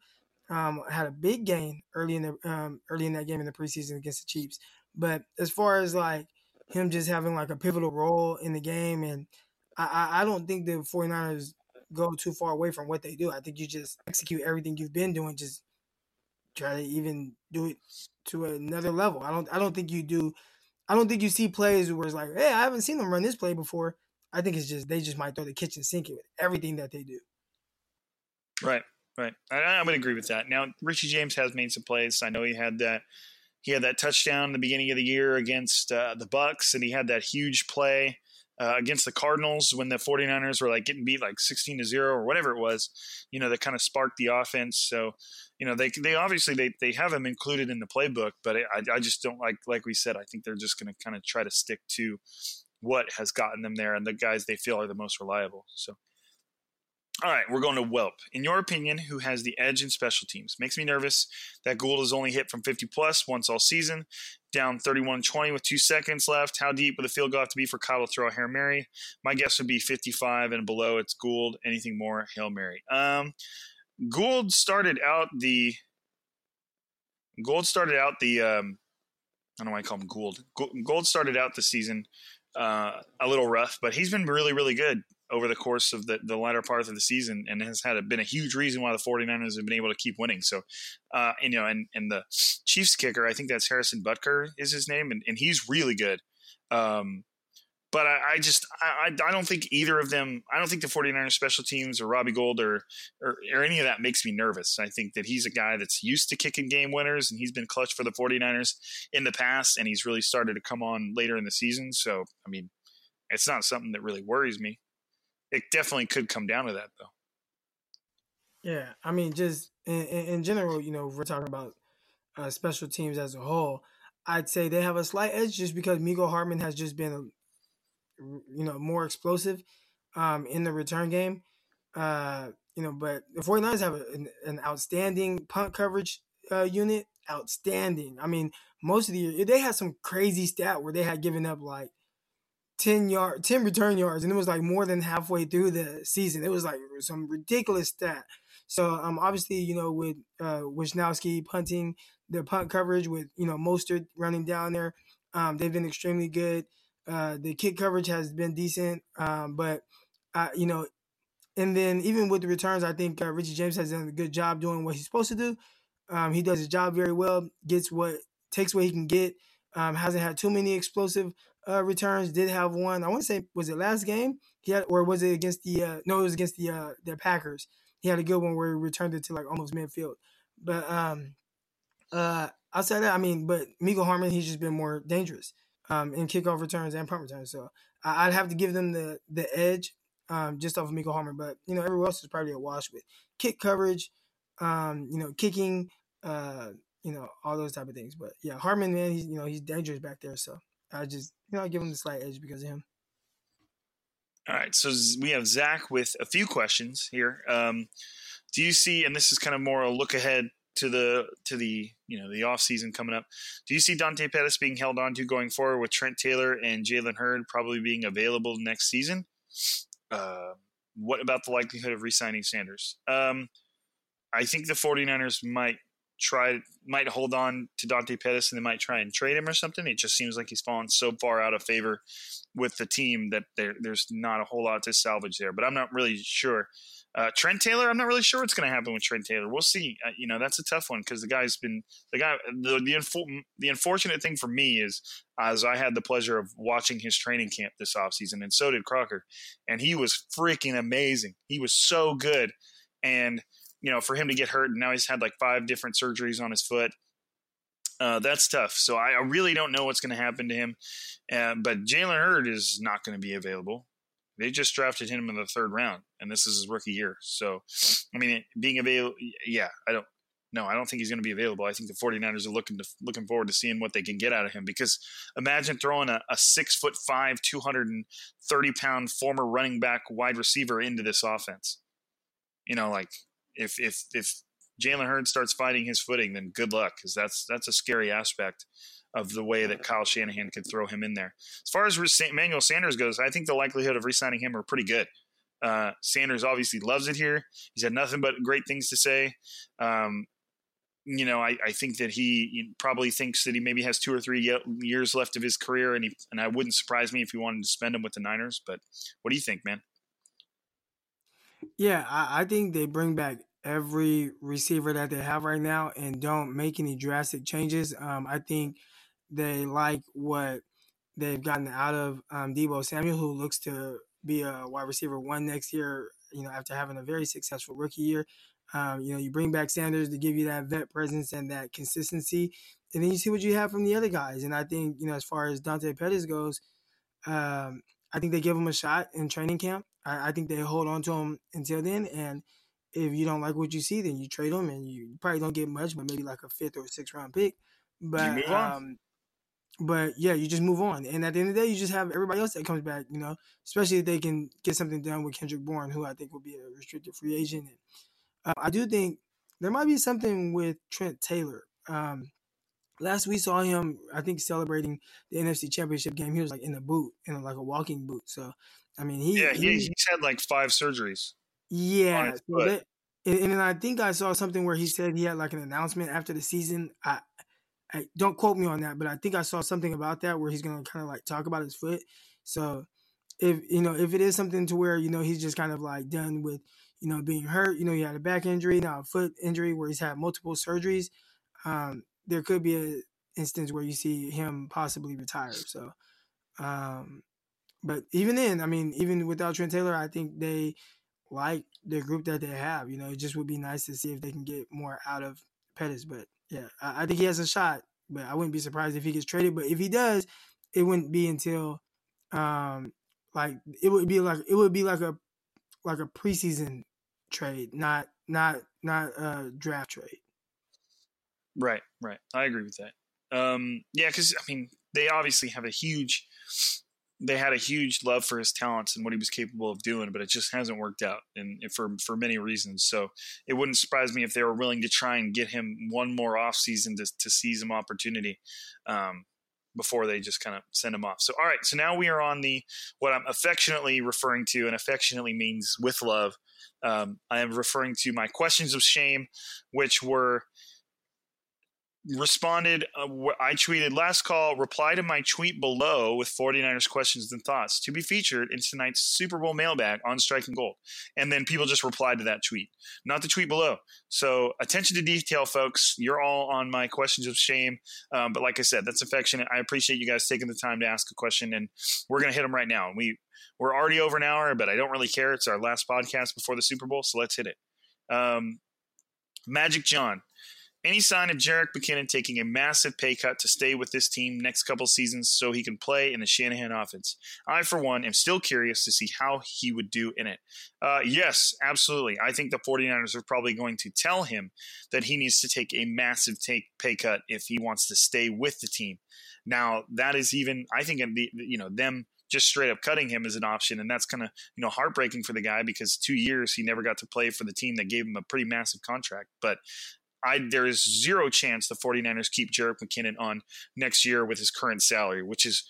Um, had a big gain early in the um, early in that game in the preseason against the Chiefs. But as far as like him just having like a pivotal role in the game, and I, I don't think the 49ers go too far away from what they do. I think you just execute everything you've been doing, just try to even do it to another level. I don't I don't think you do I don't think you see plays where it's like, hey, I haven't seen them run this play before. I think it's just they just might throw the kitchen sink with everything that they do. Right, right. I, I would agree with that. Now, Richie James has made some plays. I know he had that. He had that touchdown in the beginning of the year against uh, the Bucs, and he had that huge play uh, against the Cardinals when the 49ers were like getting beat like 16 to 0 or whatever it was, you know, that kind of sparked the offense. So, you know, they they obviously they, they have him included in the playbook, but I, I just don't like like we said, I think they're just going to kind of try to stick to what has gotten them there and the guys they feel are the most reliable. So all right, we're going to Welp. In your opinion, who has the edge in special teams? Makes me nervous that Gould has only hit from 50 plus once all season, down 31 20 with two seconds left. How deep would the field go have to be for Kyle to throw a Hail Mary? My guess would be 55 and below. It's Gould. Anything more, Hail Mary. Um, Gould started out the. Gould started out the. Um, I don't know why I call him Gould. Gould started out the season uh, a little rough, but he's been really, really good over the course of the, the latter part of the season and has had a, been a huge reason why the 49ers have been able to keep winning. So, uh, and, you know, and, and the Chiefs kicker, I think that's Harrison Butker is his name, and, and he's really good. Um, but I, I just I, I don't think either of them I don't think the 49ers special teams or Robbie Gould or, or, or any of that makes me nervous. I think that he's a guy that's used to kicking game winners and he's been clutch for the 49ers in the past and he's really started to come on later in the season. So I mean it's not something that really worries me it definitely could come down to that though. Yeah, I mean, just in, in general, you know, we're talking about uh, special teams as a whole. I'd say they have a slight edge just because Mecole Hardman has just been, you know, more explosive um, in the return game. Uh, you know, but the 49ers have a, an, an, outstanding punt coverage uh, unit. Outstanding. I mean, most of the year, they had some crazy stat where they had given up like 10 yard 10 return yards and it was like more than halfway through the season. It was like some ridiculous stat. So um obviously you know with uh Wishnowsky punting the punt coverage with you know Mostert running down there um they've been extremely good. Uh the kick coverage has been decent um but uh you know and then even with the returns I think uh, Richie James has done a good job doing what he's supposed to do. Um he does his job very well gets what takes what he can get um hasn't had too many explosive uh, returns. Did have one. I want to say was it last game? He had, or was it against the? Uh, no, it was against the uh, the Packers. He had a good one where he returned it to like almost midfield. But um, uh, outside that, I mean, but Mecole Hardman, he's just been more dangerous um, in kickoff returns and punt returns. So I, would have to give them the the edge um, just off of Mecole Hardman. But you know, everyone else is probably a wash with kick coverage, um, you know, kicking, uh, you know, all those type of things. But yeah, Hardman, man, he's you know he's dangerous back there. So I just you know I give him the slight edge because of him. All right, so we have Zach with a few questions here. Um, do you see, and this is kind of more a look ahead to the to the you know the off season coming up. Do you see Dante Pettis being held on to going forward with Trent Taylor and Jalen Hurd probably being available next season? Uh, what about the likelihood of re-signing Sanders? Um, I think the 49ers might try might hold on to Dante Pettis and they might try and trade him or something. It just seems like he's fallen so far out of favor with the team that there, there's not a whole lot to salvage there. But I'm not really sure. Uh, Trent Taylor, I'm not really sure what's going to happen with Trent Taylor. We'll see. Uh, you know, that's a tough one because the guy's been the guy. The the, info, the unfortunate thing for me is, as I had the pleasure of watching his training camp this offseason, and so did Crocker, and he was freaking amazing. He was so good, and you know, for him to get hurt and now he's had like five different surgeries on his foot. Uh, that's tough. So I, I, really don't know what's going to happen to him. Uh, but Jalen Hurd is not going to be available. They just drafted him in the third round, and this is his rookie year. So, I mean, being available, yeah, I don't. No, I don't think he's going to be available. I think the 49ers are looking to looking forward to seeing what they can get out of him because imagine throwing a, a six foot five, 230 pound former running back wide receiver into this offense. You know, like if if if Jalen Hurd starts fighting his footing, then good luck because that's that's a scary aspect of the way that Kyle Shanahan could throw him in there. As far as Manuel Sanders goes, I think the likelihood of re-signing him are pretty good. Uh, Sanders obviously loves it here. He's had nothing but great things to say. Um, you know, I, I, think that he probably thinks that he maybe has two or three years left of his career, and he and I wouldn't surprise me if he wanted to spend him with the Niners. But what do you think, man? Yeah, I, I think they bring back every receiver that they have right now and don't make any drastic changes. Um, I think they like what they've gotten out of um, Deebo Samuel, who looks to be a wide receiver one next year. You know, after having a very successful rookie year, Um, you know, you bring back Sanders to give you that vet presence and that consistency, and then you see what you have from the other guys. And I think you know, as far as Dante Pettis goes, um, I think they give him a shot in training camp. I, I, think they hold on to him until then. And if you don't like what you see, then you trade him, and you probably don't get much, but maybe like a fifth or a sixth round pick. But um, but yeah, you just move on. And at the end of the day, you just have everybody else that comes back. You know, especially if they can get something done with Kendrick Bourne, who I think will be a restricted free agent. And, uh, I do think there might be something with Trent Taylor. Um, last we saw him, I think celebrating the NFC Championship game. He was like in a boot, in like a walking boot. So, I mean, he yeah, he, he's had like five surgeries. Yeah, so that, and, and I think I saw something where he said he had like an announcement after the season. I, I don't quote me on that, but I think I saw something about that where he's gonna kind of like talk about his foot. So, if you know, if it is something to where you know he's just kind of like done with you know being hurt, you know, he had a back injury, now a foot injury where he's had multiple surgeries. Um, there could be a instance where you see him possibly retire. So, um, but even then, I mean, even without Trent Taylor, I think they like the group that they have. You know, it just would be nice to see if they can get more out of Pettis. But yeah, I, I think he has a shot. But I wouldn't be surprised if he gets traded. But if he does, it wouldn't be until um like it would be like it would be like a like a preseason trade, not not not a draft trade. Right, right. I agree with that. Um, yeah, because I mean, they obviously have a huge. They had a huge love for his talents and what he was capable of doing, but it just hasn't worked out, and for for many reasons. So it wouldn't surprise me if they were willing to try and get him one more off season to to seize some opportunity. Um, before they just kind of send him off. So, all right. So now we are on the what I'm affectionately referring to, and affectionately means with love. Um, I am referring to my questions of shame, which were responded uh, i tweeted last call reply to my tweet below with 49ers questions and thoughts. To be featured in tonight's super bowl mailbag on striking gold. And then people just replied to that tweet. Not the tweet below. So attention to detail folks. You're all on my questions of shame. Um, but like i said that's affectionate. I appreciate you guys taking the time to ask a question and we're going to hit them right now. We we're already over an hour but i don't really care. It's our last podcast before the super bowl so let's hit it. Um, magic john any sign of Jerick McKinnon taking a massive pay cut to stay with this team next couple seasons so he can play in the Shanahan offense? I, for one, am still curious to see how he would do in it. Uh, yes, absolutely. I think the 49ers are probably going to tell him that he needs to take a massive take pay cut if he wants to stay with the team. Now, that is even, I think, you know, them just straight up cutting him is an option. And that's kind of, you know, heartbreaking for the guy because two years he never got to play for the team that gave him a pretty massive contract. But I there is zero chance the 49ers keep Jerick McKinnon on next year with his current salary, which is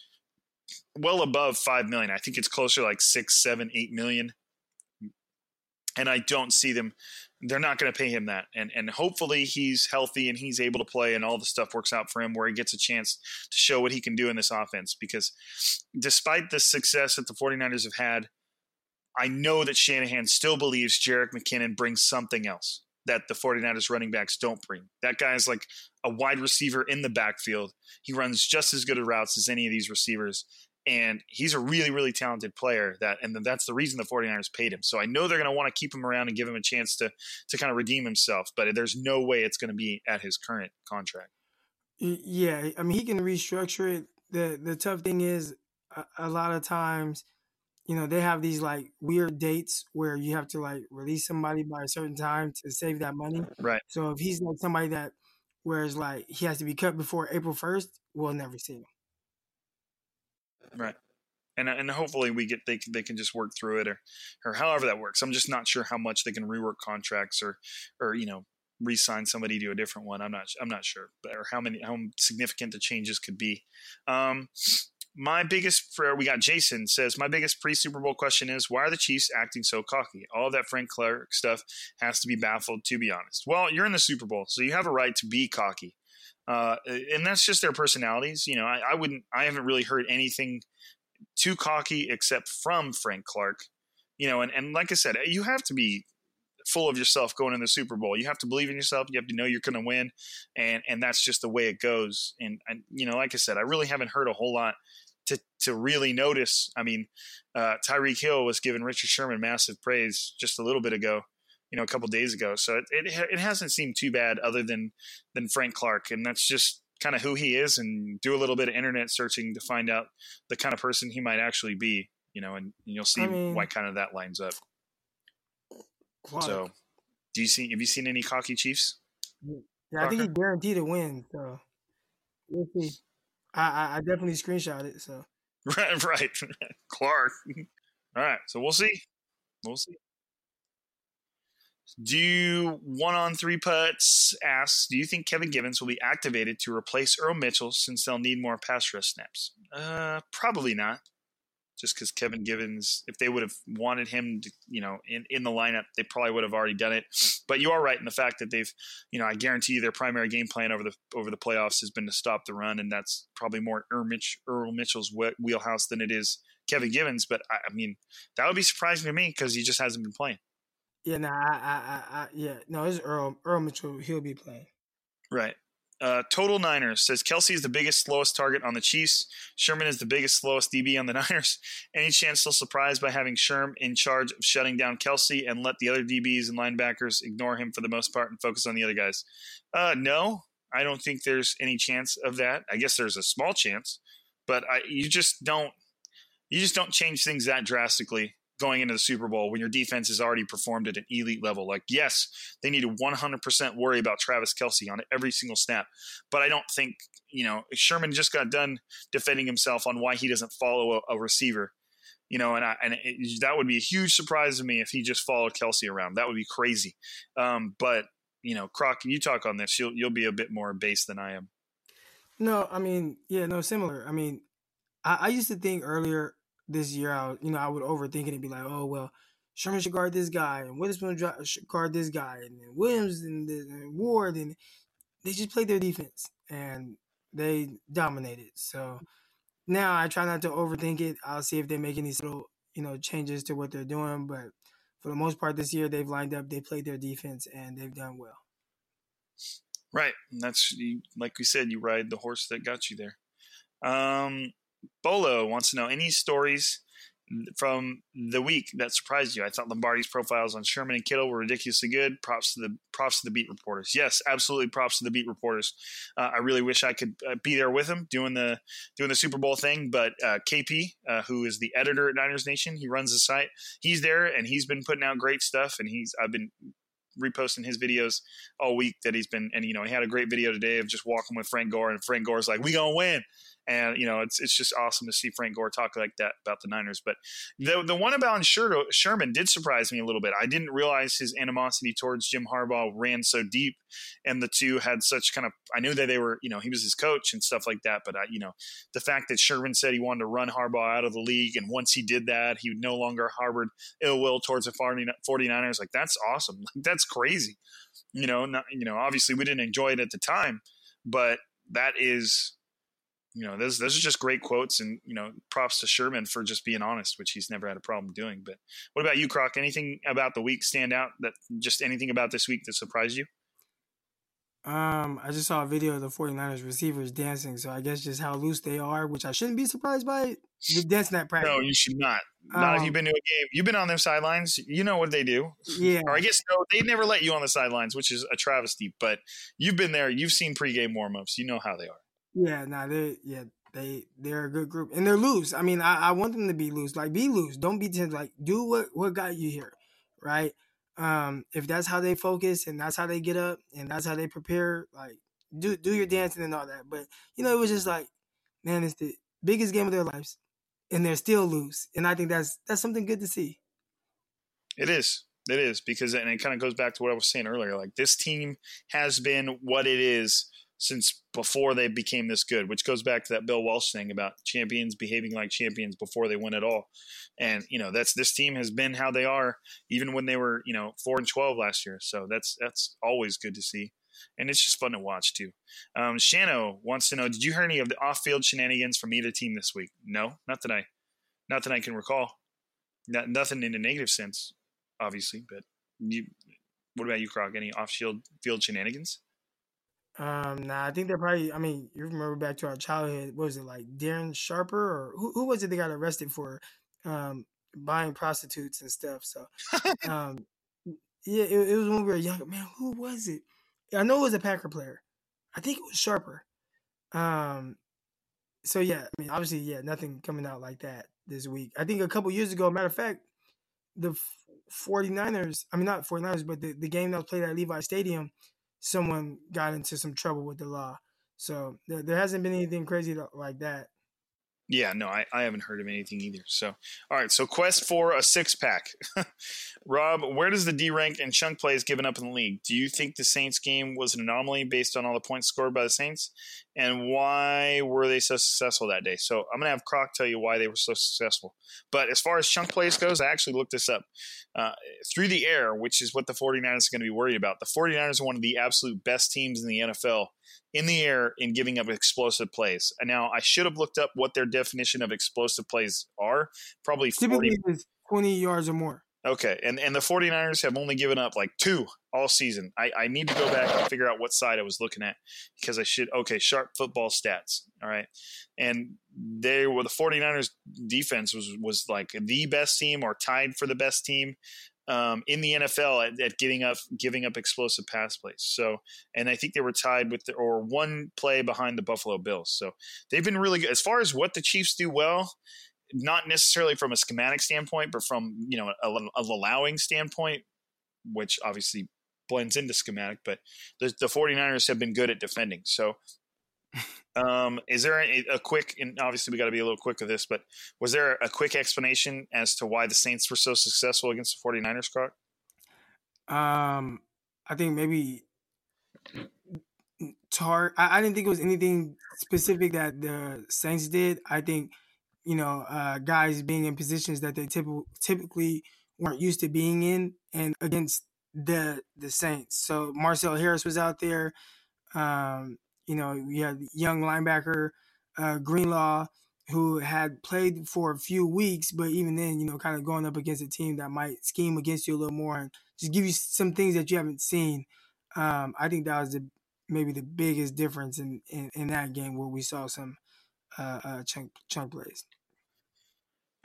well above five million. I think it's closer like six, seven, eight million. And I don't see them they're not going to pay him that. And and hopefully he's healthy and he's able to play and all the stuff works out for him where he gets a chance to show what he can do in this offense. Because despite the success that the 49ers have had, I know that Shanahan still believes Jerick McKinnon brings something else that the 49ers running backs don't bring. That guy is like a wide receiver in the backfield. He runs just as good of routes as any of these receivers. And he's a really, really talented player. That and that's the reason the 49ers paid him. So I know they're going to want to keep him around and give him a chance to to kind of redeem himself. But there's no way it's going to be at his current contract. Yeah, I mean he can restructure it. the The tough thing is a, a lot of times you know, they have these like weird dates where you have to like release somebody by a certain time to save that money. Right. So if he's like somebody that, whereas like he has to be cut before April 1st, we'll never see him. Right. And, and hopefully we get they they can just work through it or or however that works. I'm just not sure how much they can rework contracts or or you know re-sign somebody to a different one. I'm not I'm not sure, or how many how significant the changes could be. Um, my biggest prayer we got jason says my biggest pre-super bowl question is why are the chiefs acting so cocky? All that frank clark stuff has to be baffled to be honest. Well you're in the super bowl so you have a right to be cocky. Uh, and that's just their personalities you know I, I wouldn't i haven't really heard anything too cocky except from frank clark. You know and, and like i said you have to be full of yourself going in the Super Bowl. You have to believe in yourself. You have to know you're going to win, and and that's just the way it goes. And, and you know, like I said, I really haven't heard a whole lot to to really notice. I mean, uh, Tyreek Hill was giving Richard Sherman massive praise just a little bit ago. you know, a couple days ago. So it, it it hasn't seemed too bad, other than than Frank Clark, and that's just kind of who he is. And do a little bit of internet searching to find out the kind of person he might actually be. You know, and, and you'll see I mean- why kind of that lines up. So, do you see? Have you seen any cocky Chiefs? yeah, I think he guaranteed a win. So we'll see. I, I, I definitely screenshot it. So Right, right. Clark. All right, so we'll see. We'll see. Do one on three putts asks, do you think Kevin Givens will be activated to replace Earl Mitchell since they'll need more pass rush snaps? Uh, probably not. Just because Kevin Givens, if they would have wanted him to, you know, in, in the lineup, they probably would have already done it. But you are right in the fact that they've, you know, I guarantee you their primary game plan over the over the playoffs has been to stop the run, and that's probably more Earl, Mitch, Earl Mitchell's wheelhouse than it is Kevin Givens. But I, I mean, that would be surprising to me because he just hasn't been playing. yeah, nah, I, I, I, I yeah, no, it's Earl Earl Mitchell. He'll be playing. Right. Uh, Total Niners says Kelce is the biggest, slowest target on the Chiefs. Sherman is the biggest, slowest DB on the Niners. Any chance they'll surprise by having Sherm in charge of shutting down Kelce and let the other DBs and linebackers ignore him for the most part and focus on the other guys? Uh, no, I don't think there's any chance of that. I guess there's a small chance, but I, you just don't. You just don't change things that drastically going into the Super Bowl when your defense has already performed at an elite level. Like, yes, they need to 100% worry about Travis Kelce on every single snap. But I don't think, you know, Sherman just got done defending himself on why he doesn't follow a, a receiver. You know, and I, and it, that would be a huge surprise to me if he just followed Kelce around. That would be crazy. Um, but you know, Croc, you talk on this. You'll you'll be a bit more base than I am. No, I mean, yeah, no, similar. I mean, I, I used to think earlier this year, I, you know, I would overthink it and be like, oh well, Sherman should guard this guy, and Witherspoon should guard this guy, and Williams and, and Ward, and they just played their defense and they dominated. So now I try not to overthink it. I'll see if they make any little, you know, changes to what they're doing, but for the most part this year, they've lined up, they played their defense, and they've done well. Right. And that's like we said, you ride the horse that got you there. Um, Bolo wants to know any stories from the week that surprised you. I thought Lombardi's profiles on Sherman and Kittle were ridiculously good. Props to the props to the beat reporters. Yes, absolutely. Props to the beat reporters. Uh, I really wish I could uh, be there with them doing the doing the Super Bowl thing. But uh, KP, uh, who is the editor at Niners Nation, he runs the site. He's there and he's been putting out great stuff. And he's I've been reposting his videos all week that he's been and you know he had a great video today of just walking with Frank Gore and Frank Gore's like we gonna win and you know it's it's just awesome to see Frank Gore talk like that about the Niners. But the the one about Sher- Sherman did surprise me a little bit. I didn't realize his animosity towards Jim Harbaugh ran so deep and the two had such kind of I knew that they were you know he was his coach and stuff like that. But I, you know the fact that Sherman said he wanted to run Harbaugh out of the league and once he did that he would no longer harbored ill will towards the 49ers like that's awesome. Like, that's crazy. You know not, you know obviously we didn't enjoy it at the time but that is you know those those are just great quotes and you know props to Sherman for just being honest which he's never had a problem doing but what about you Croc? Anything about the week stand out that just anything about this week that surprised you? Um, I just saw a video of the 49ers receivers dancing, so I guess just how loose they are, which I shouldn't be surprised by. The dancing at practice. no you should not. Not if Um, you've been to a game. You've been on their sidelines. You know what they do. Yeah. or I guess no they never let you on the sidelines which is a travesty but you've been there. You've seen pregame warmups. You know how they are Yeah, nah, they yeah, they they're a good group. And they're loose. I mean, I, I want them to be loose. Like be loose. Don't be tense. Like do what what got you here. Right? Um, if that's how they focus and that's how they get up and that's how they prepare, like do do your dancing and all that. But you know, it was just like, man, it's the biggest game of their lives. And they're still loose. And I think that's that's something good to see. It is. It is because and it kind of goes back to what I was saying earlier. Like this team has been what it is since before they became this good, which goes back to that Bill Walsh thing about champions behaving like champions before they win at all. And you know that's this team has been how they are even when they were you know four and twelve last year. So that's that's always good to see. And it's just fun to watch too. Um, Shano wants to know: Did you hear any of the off-field shenanigans from either team this week? No, not that I, not that I can recall. Not, nothing in a negative sense, obviously. But you, what about you, Croc? Any off-field field shenanigans? Um, nah, I think they're probably. I mean, you remember back to our childhood. What was it like Darren Sharper or who? Who was it that got arrested for um, buying prostitutes and stuff? So, um, Yeah, it, it was when we were younger. Man, who was it? I know it was a Packer player. I think it was Sharper. Um, so yeah, I mean, obviously, yeah, nothing coming out like that this week. I think a couple years ago, matter of fact, the 49ers, I mean, not 49ers, but the, the game that was played at Levi Stadium, someone got into some trouble with the law. So there, there hasn't been anything crazy like that. Yeah, no, I, I haven't heard of anything either. So, all right, so quest for a six pack. Rob, where does the D rank and chunk plays given up in the league? Do you think the Saints game was an anomaly based on all the points scored by the Saints? And why were they so successful that day? So, I'm going to have Croc tell you why they were so successful. But as far as chunk plays goes, I actually looked this up. Uh, through the air, which is what the 49ers are going to be worried about, the 49ers are one of the absolute best teams in the NFL in the air in giving up explosive plays. And now I should have looked up what their definition of explosive plays are. Probably 40 Typically 20 yards or more. Okay. And and the 49ers have only given up like two all season. I, I need to go back and figure out what side I was looking at because I should okay, sharp football stats. All right. And they were the 49ers defense was was like the best team or tied for the best team um, in the NFL at, at, giving up giving up explosive pass plays. So, and I think they were tied with the, or one play behind the Buffalo Bills. So they've been really good as far as what the Chiefs do well. Not necessarily from a schematic standpoint, but from you know a, a allowing standpoint, which obviously blends into schematic. But the, the 49ers have been good at defending. So um, is there a, a, quick, and obviously we got to be a little quick with this, but was there a quick explanation as to why the Saints were so successful against the 49ers, Croc? Um, I think maybe tar. I, I, didn't think it was anything specific that the Saints did. I think, you know, uh, guys being in positions that they typ- typically weren't used to being in and against the the Saints. So Marcell Harris was out there. Um, you know, we had young linebacker uh, Greenlaw who had played for a few weeks, but even then, you know, kind of going up against a team that might scheme against you a little more and just give you some things that you haven't seen. Um, I think that was the maybe the biggest difference in, in, in that game where we saw some uh, uh, chunk chunk plays.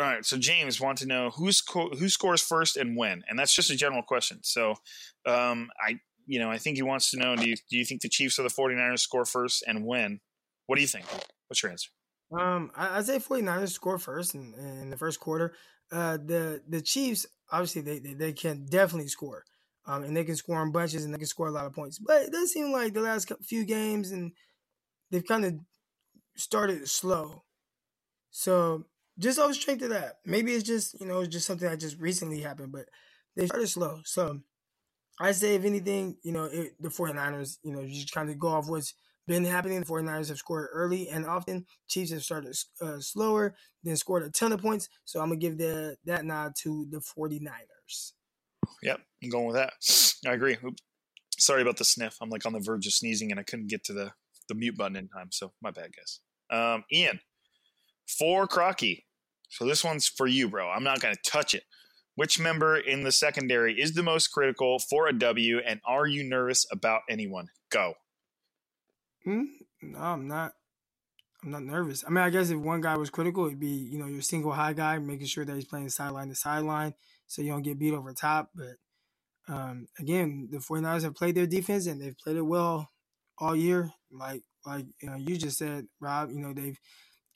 All right, so James wants to know who's who scores first and when, and that's just a general question. So, um, I you know, I think he wants to know do you, do you think the Chiefs or the 49ers score first and when? What do you think? What's your answer? Um, I, I'd say 49ers score first in, in the first quarter. Uh, the the Chiefs, obviously, they, they, they can definitely score. Um, and they can score in bunches and they can score a lot of points. But it does seem like the last few games and they've kind of started slow. So just always straight to that. Maybe it's just, you know, it's just something that just recently happened, but they started slow. So I say, if anything, you know, it, the 49ers, you know, you just kind of go off what's been happening. The 49ers have scored early and often. Chiefs have started uh, slower, then scored a ton of points. So I'm going to give the, that nod to the 49ers. Yep, I'm going with that. I agree. Oops. Sorry about the sniff. I'm like on the verge of sneezing and I couldn't get to the, the mute button in time. So my bad, guys. Um, Ian, for Crocky. So this one's for you, bro. I'm not going to touch it. Which member in the secondary is the most critical for a W, and are you nervous about anyone? Go. Hmm? No, I'm not. I'm not nervous. I mean, I guess if one guy was critical, it'd be you know your single high guy, making sure that he's playing sideline to sideline, so you don't get beat over top. But um, again, the 49ers have played their defense and they've played it well all year. Like like you, know, you just said, Rob. You know they've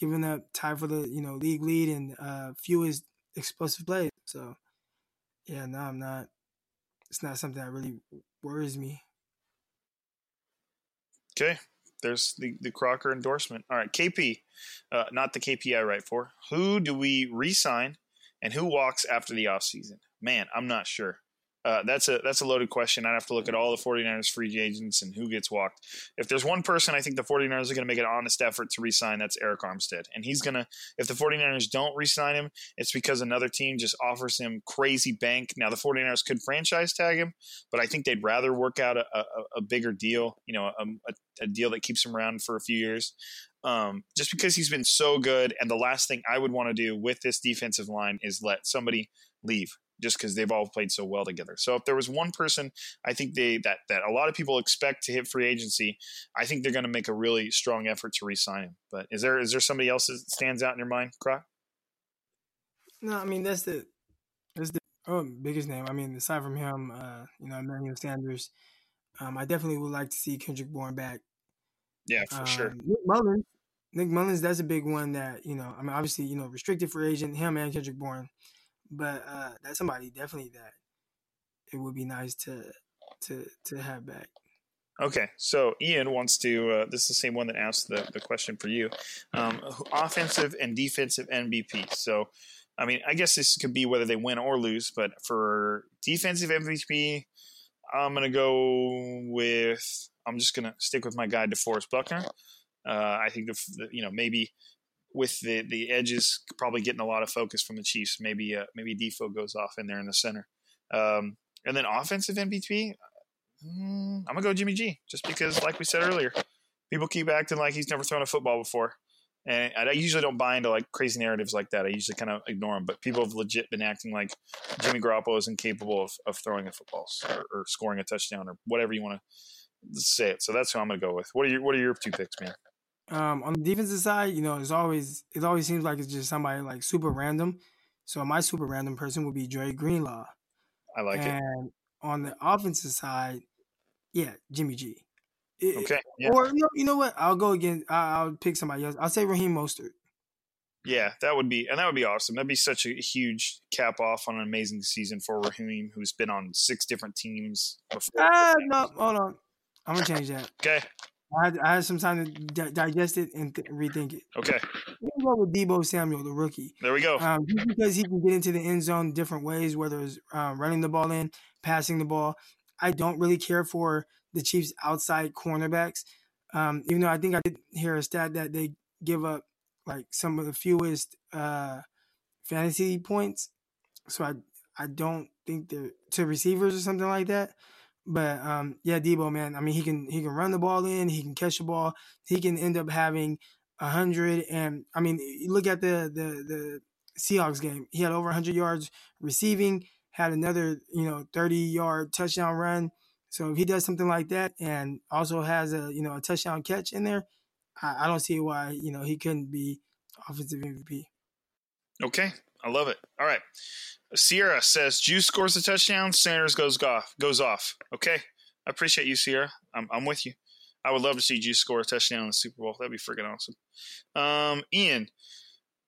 given up time for the you know league lead and uh, fewest explosive plays. So yeah, no, I'm not. It's not something that really worries me. Okay, there's the, the Crocker endorsement. All right, KP, uh, not the KP I write for. Who do we re-sign, and who walks after the offseason? Man, I'm not sure. Uh, that's a that's a loaded question. I'd have to look at all the 49ers free agents and who gets walked. If there's one person I think the 49ers are going to make an honest effort to re-sign, that's Arik Armstead. And he's going to if the 49ers don't re-sign him, it's because another team just offers him crazy bank. Now the 49ers could franchise tag him, but I think they'd rather work out a, a, a bigger deal, you know, a, a, deal that keeps him around for a few years. Um, just because he's been so good. And the last thing I would want to do with this defensive line is let somebody leave just because they've all played so well together. So if there was one person I think they that that a lot of people expect to hit free agency, I think they're going to make a really strong effort to re-sign him. But is there is there somebody else that stands out in your mind, Croc? No, I mean that's the that's the Oh, biggest name. I mean, aside from him, uh, you know, Emmanuel Sanders. Um, I definitely would like to see Kendrick Bourne back. Yeah, for um, sure. Nick Mullens. Nick Mullens, that's a big one that, you know, I mean, obviously, you know, restricted for agent, him and Kendrick Bourne. But uh, that's somebody definitely that it would be nice to to to have back. Okay, so Ian wants to. Uh, this is the same one that asked the, the question for you. Um, offensive and defensive MVP. So, I mean, I guess this could be whether they win or lose, but for defensive MVP, I'm going to go with. I'm just going to stick with my guy, DeForest Buckner. Uh, I think, the, the, you know, maybe with the, the edges probably getting a lot of focus from the Chiefs, maybe uh, maybe Defo goes off in there in the center. Um, and then offensive MVP, Mm, I'm gonna go Jimmy G, just because, like we said earlier, people keep acting like he's never thrown a football before, and I usually don't buy into like crazy narratives like that. I usually kind of ignore them. But people have legit been acting like Jimmy Garoppolo is incapable of, of throwing a football or, or scoring a touchdown or whatever you want to say it. So that's who I'm gonna go with. What are your What are your two picks, man? Um, on the defensive side, you know, it's always it always seems like it's just somebody like super random. So my super random person would be Dre Greenlaw. I like and it. And on the offensive side, yeah, Jimmy G. It, Okay. Yeah. Or you know, you know what? I'll go again. I- I'll pick somebody else. I'll say Raheem Mostert. Yeah, that would be, and that would be awesome. That'd be such a huge cap off on an amazing season for Raheem, who's been on six different teams before. Ah, no, hold on. I'm gonna change that. Okay. I had, I had some time to di- digest it and th- rethink it. Okay. We'll go with Deebo Samuel, the rookie. There we go. Um, just because he can get into the end zone different ways, whether it's um, running the ball in, passing the ball. I don't really care for the Chiefs' outside cornerbacks. Um, even though I think I did hear a stat that they give up like some of the fewest uh, fantasy points. So I I don't think they're to receivers or something like that. But um, yeah, Deebo, man. I mean, he can he can run the ball in, he can catch the ball, he can end up having a hundred. And I mean, look at the the the Seahawks game. He had over hundred yards receiving, had another you know thirty yard touchdown run. So if he does something like that, and also has a you know a touchdown catch in there, I, I don't see why you know he couldn't be offensive MVP. Okay, I love it. All right, Sierra says Juice scores a touchdown, Sanders goes off. Goes off. Okay, I appreciate you, Sierra. I'm I'm with you. I would love to see Juice score a touchdown in the Super Bowl. That'd be freaking awesome. Um, Ian,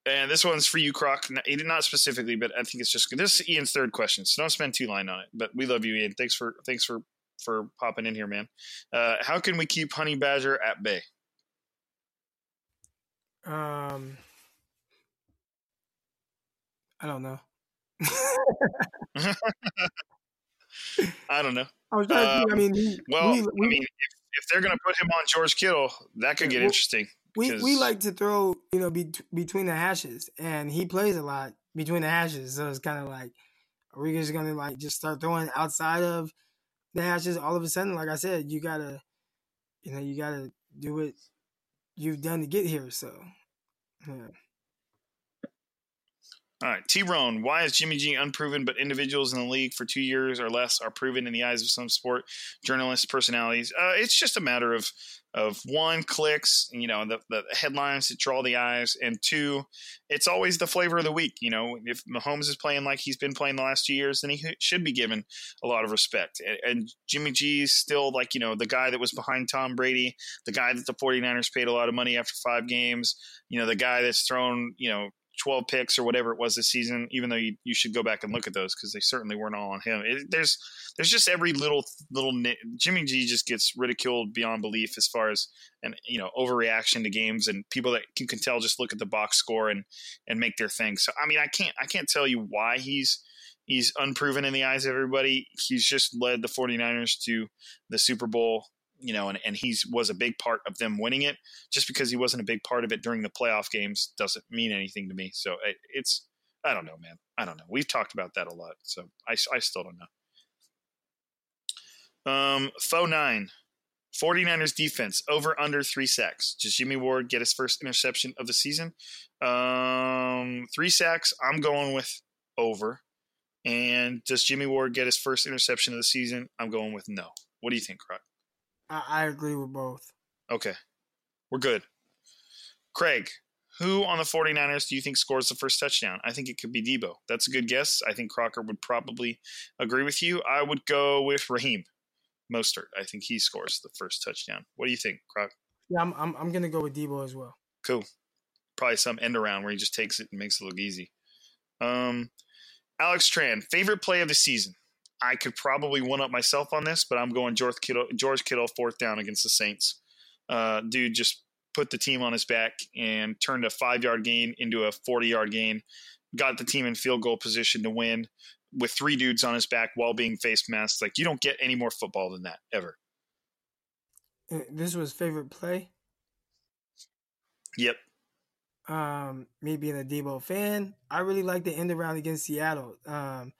and this one's for you, Croc. Not specifically, but I think it's just this is Ian's third question, so don't spend two line on it. But we love you, Ian. Thanks for thanks for for popping in here, man. Uh, how can we keep Honey Badger at bay? Um, I don't know. I don't know. I was trying to think. I Um, mean, we, Well, we, I mean, if, if they're going to put him on George Kittle, that could get Well, interesting. we, we like to throw, you know, be, between the hashes, and he plays a lot between the hashes. So it's kind of like, are we just gonna like just start throwing outside of the hashes all of a sudden? Like I said, you gotta, you know, you gotta do what you've done to get here. So, yeah. All right, T why is Jimmy G unproven, but individuals in the league for two years or less are proven in the eyes of some sport journalists, personalities? Uh, it's just a matter of of one clicks, you know, the, the headlines that draw the eyes, and two, it's always the flavor of the week. You know, if Mahomes is playing like he's been playing the last two years, then he should be given a lot of respect. And, and Jimmy G's still like, you know, the guy that was behind Tom Brady, the guy that the 49ers paid a lot of money after five games, you know, the guy that's thrown, you know, 12 picks or whatever it was this season, even though you, you should go back and look at those because they certainly weren't all on him. It, there's there's just every little little Jimmy G just gets ridiculed beyond belief as far as and you know overreaction to games and people that you can tell just look at the box score and and make their thing. So I mean I can't I can't tell you why he's he's unproven in the eyes of everybody. He's just led the 49ers to the Super Bowl you know, and, and he's was a big part of them winning it. Just because he wasn't a big part of it during the playoff games doesn't mean anything to me. So it, it's, I don't know, man. I don't know. We've talked about that a lot. So I, I still don't know. Um, Faux nine. 49ers defense over under three sacks. Does Jimmy Ward get his first interception of the season? Um, three sacks. I'm going with over. And does Jimmy Ward get his first interception of the season? I'm going with no. What do you think, Croc? I, I agree with both. Okay. We're good. Craig, Who on the 49ers do you think scores the first touchdown? I think it could be Deebo. That's a good guess. I think Crocker would probably agree with you. I would go with Raheem Mostert. I think he scores the first touchdown. What do you think, Croc? Yeah, I'm I'm, I'm gonna go with Deebo as well. Cool. Probably some end around where he just takes it and makes it look easy. Um, Alex Tran, favorite play of the season. I could probably one up myself on this, but I'm going George Kittle, George Kittle fourth down against the Saints. Uh, dude just put the team on his back and turned a five yard gain into a 40 yard gain, got the team in field goal position to win with three dudes on his back while being face masked. Like, you don't get any more football than that ever. Uh, This was favorite play. Yep. Um, me being a Deebo fan, I really like the end around against Seattle. Um,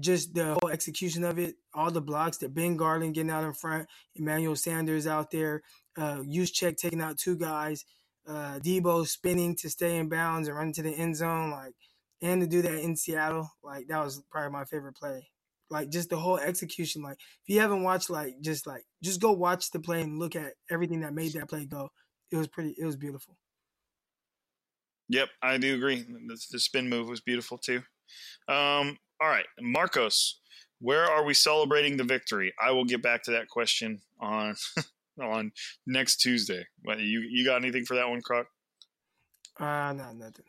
just the whole execution of it, all the blocks that Ben Garland getting out in front, Emmanuel Sanders out there, uh, check taking out two guys, uh, Deebo spinning to stay in bounds and running to the end zone, like, and to do that in Seattle, like that was probably my favorite play. Like just the whole execution. Like if you haven't watched, like just like just go watch the play and look at everything that made that play go. It was pretty. It was beautiful. Yep, I do agree. The spin move was beautiful too. Um, all right, Marcos, where are we celebrating the victory? I will get back to that question on on next Tuesday. You you got anything for that one, Croc? Uh no, nothing.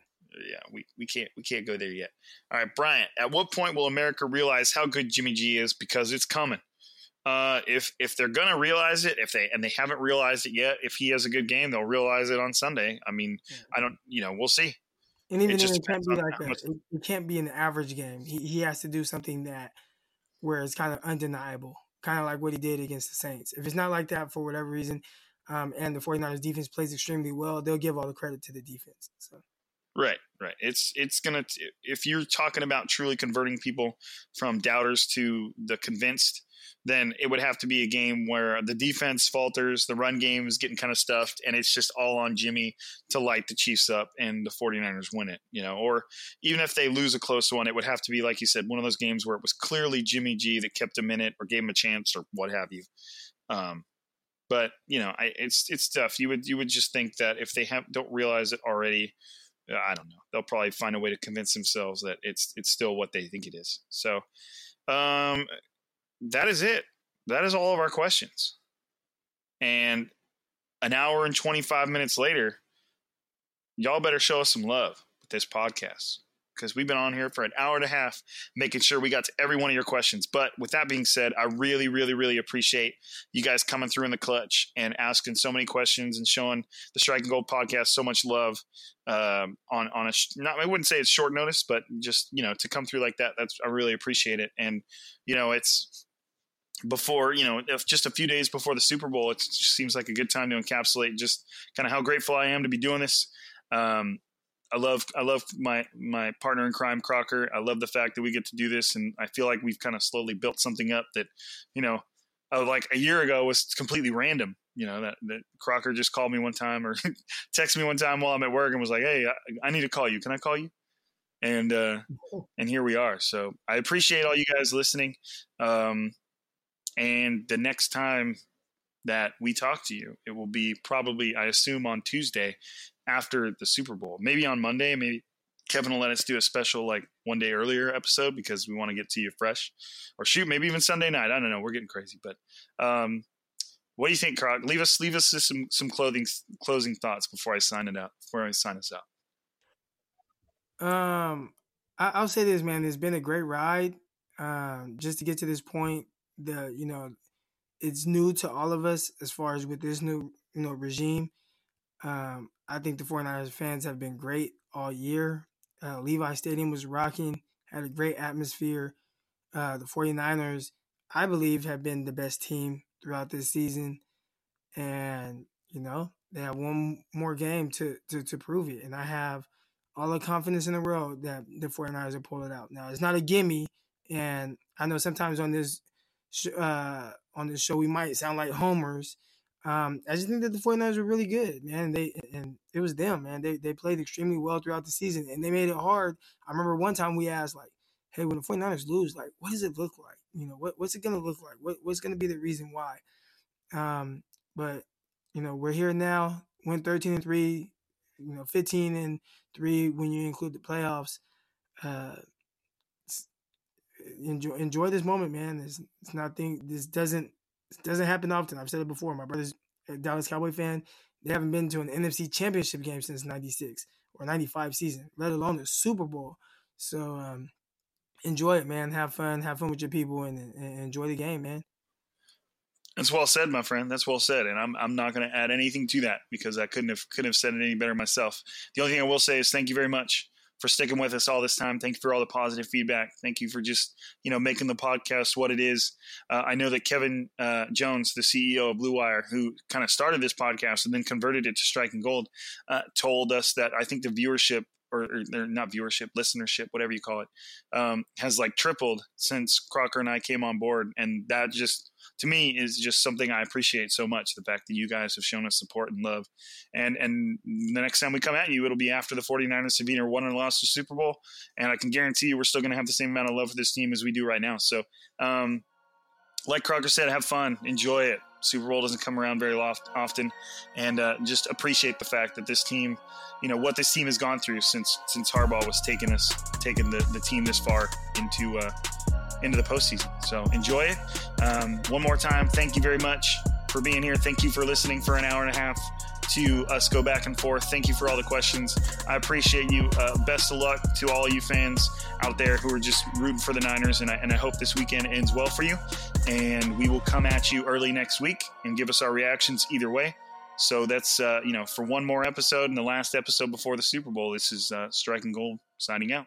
Yeah, we, we can't we can't go there yet. All right, Bryant. At what point will America realize how good Jimmy G is? Because it's coming. Uh, if if they're gonna realize it, if they and they haven't realized it yet, if he has a good game, they'll realize it on Sunday. I mean, I don't, you know, we'll see. And even It then, it can't be like a, it, it can't be an average game. He he has to do something that where it's kind of undeniable, kind of like what he did against the Saints. If it's not like that for whatever reason, um, and the 49ers defense plays extremely well, they'll give all the credit to the defense. So Right, right. It's it's gonna t- if you're talking about truly converting people from doubters to the convinced, then it would have to be a game where the defense falters, the run game is getting kind of stuffed, and it's just all on Jimmy to light the Chiefs up and the 49ers win it, you know. Or even if they lose a close one, it would have to be like you said, one of those games where it was clearly Jimmy G that kept them in it or gave him a chance or what have you. Um, but you know, I, it's it's tough. You would you would just think that if they have don't realize it already, uh, I don't know. They'll probably find a way to convince themselves that it's it's still what they think it is. So, um, that is it. That is all of our questions. And an hour and twenty five minutes later, y'all better show us some love with this podcast because we've been on here for an hour and a half making sure we got to every one of your questions. But with that being said, I really, really, really appreciate you guys coming through in the clutch and asking so many questions and showing the Striking Gold podcast so much love um, on on a not I wouldn't say it's short notice, but just you know to come through like that, that's I really appreciate it. And you know it's before you know if just a few days before the Super Bowl, it seems like a good time to encapsulate just kind of how grateful I am to be doing this. Um, I love I love my my partner in crime Crocker. I love the fact that we get to do this, and I feel like we've kind of slowly built something up that, you know, uh, like a year ago was completely random. You know that that Crocker just called me one time or texted me one time while I'm at work and was like, "Hey, I, I need to call you. Can I call you?" And uh, and here we are. So I appreciate all you guys listening. Um, and the next time that we talk to you, it will be probably I assume on Tuesday after the Super Bowl. Maybe on Monday, maybe Kevin will let us do a special like one day earlier episode because we want to get to you fresh. Or shoot, maybe even Sunday night. I don't know. We're getting crazy. But um what do you think, Croc? Leave us leave us some some clothing closing thoughts before I sign it out. Before I sign us out. Um, I, I'll say this, man. It's been a great ride. Um, just to get to this point, the you know, it's new to all of us as far as with this new you know regime. Um, I think the 49ers fans have been great all year. Uh, Levi Stadium was rocking, had a great atmosphere. Uh, the 49ers, I believe, have been the best team throughout this season. And, you know, they have one more game to, to, to prove it. And I have all the confidence in the world that the 49ers will pull it out. Now, it's not a gimme. And I know sometimes on this uh, on this show we might sound like homers. Um, I just think that the 49ers were really good, man. They and it was them, man. They they played extremely well throughout the season and they made it hard. I remember one time we asked like, "Hey, when the 49ers lose, like what does it look like? You know, what what's it going to look like? What what's going to be the reason why?" Um, but you know, we're here now. Went 13 and 3, you know, 15 and three when you include the playoffs. Uh, enjoy enjoy this moment, man. It's, it's nothing. This doesn't this doesn't happen often. I've said it before. My brother's a Dallas Cowboy fan. They haven't been to an NFC Championship game since '96 or '95 season, let alone the Super Bowl. So um, enjoy it, man. Have fun. Have fun with your people and, and enjoy the game, man. That's well said, my friend. That's well said, and I'm I'm not going to add anything to that because I couldn't have couldn't have said it any better myself. The only thing I will say is thank you very much for sticking with us all this time. Thank you for all the positive feedback. Thank you for just you know making the podcast what it is. Uh, I know that Kevin uh, Jones, the CEO of Blue Wire, who kind of started this podcast and then converted it to Striking Gold, uh, told us that I think the viewership or, or, not viewership, listenership, whatever you call it, um, has like tripled since Crocker and I came on board. And that just, to me, is just something I appreciate so much. The fact that you guys have shown us support and love. And and the next time we come at you, it'll be after the 49ers have either won or lost the Super Bowl. And I can guarantee you we're still going to have the same amount of love for this team as we do right now. So, um, like Crocker said, have fun, enjoy it. Super Bowl doesn't come around very often, and uh, just appreciate the fact that this team, you know, what this team has gone through since since Harbaugh was taking us, taking the, the team this far into uh, into the postseason. So enjoy it. Um, one more time, thank you very much for being here. Thank you for listening for an hour and a half to us go back and forth. Thank you for all the questions. I appreciate you. Uh, best of luck to all you fans out there who are just rooting for the Niners, and I, and I hope this weekend ends well for you. And we will come at you early next week and give us our reactions either way. So that's uh, you know for one more episode and the last episode before the Super Bowl. This is uh, Striking Gold signing out.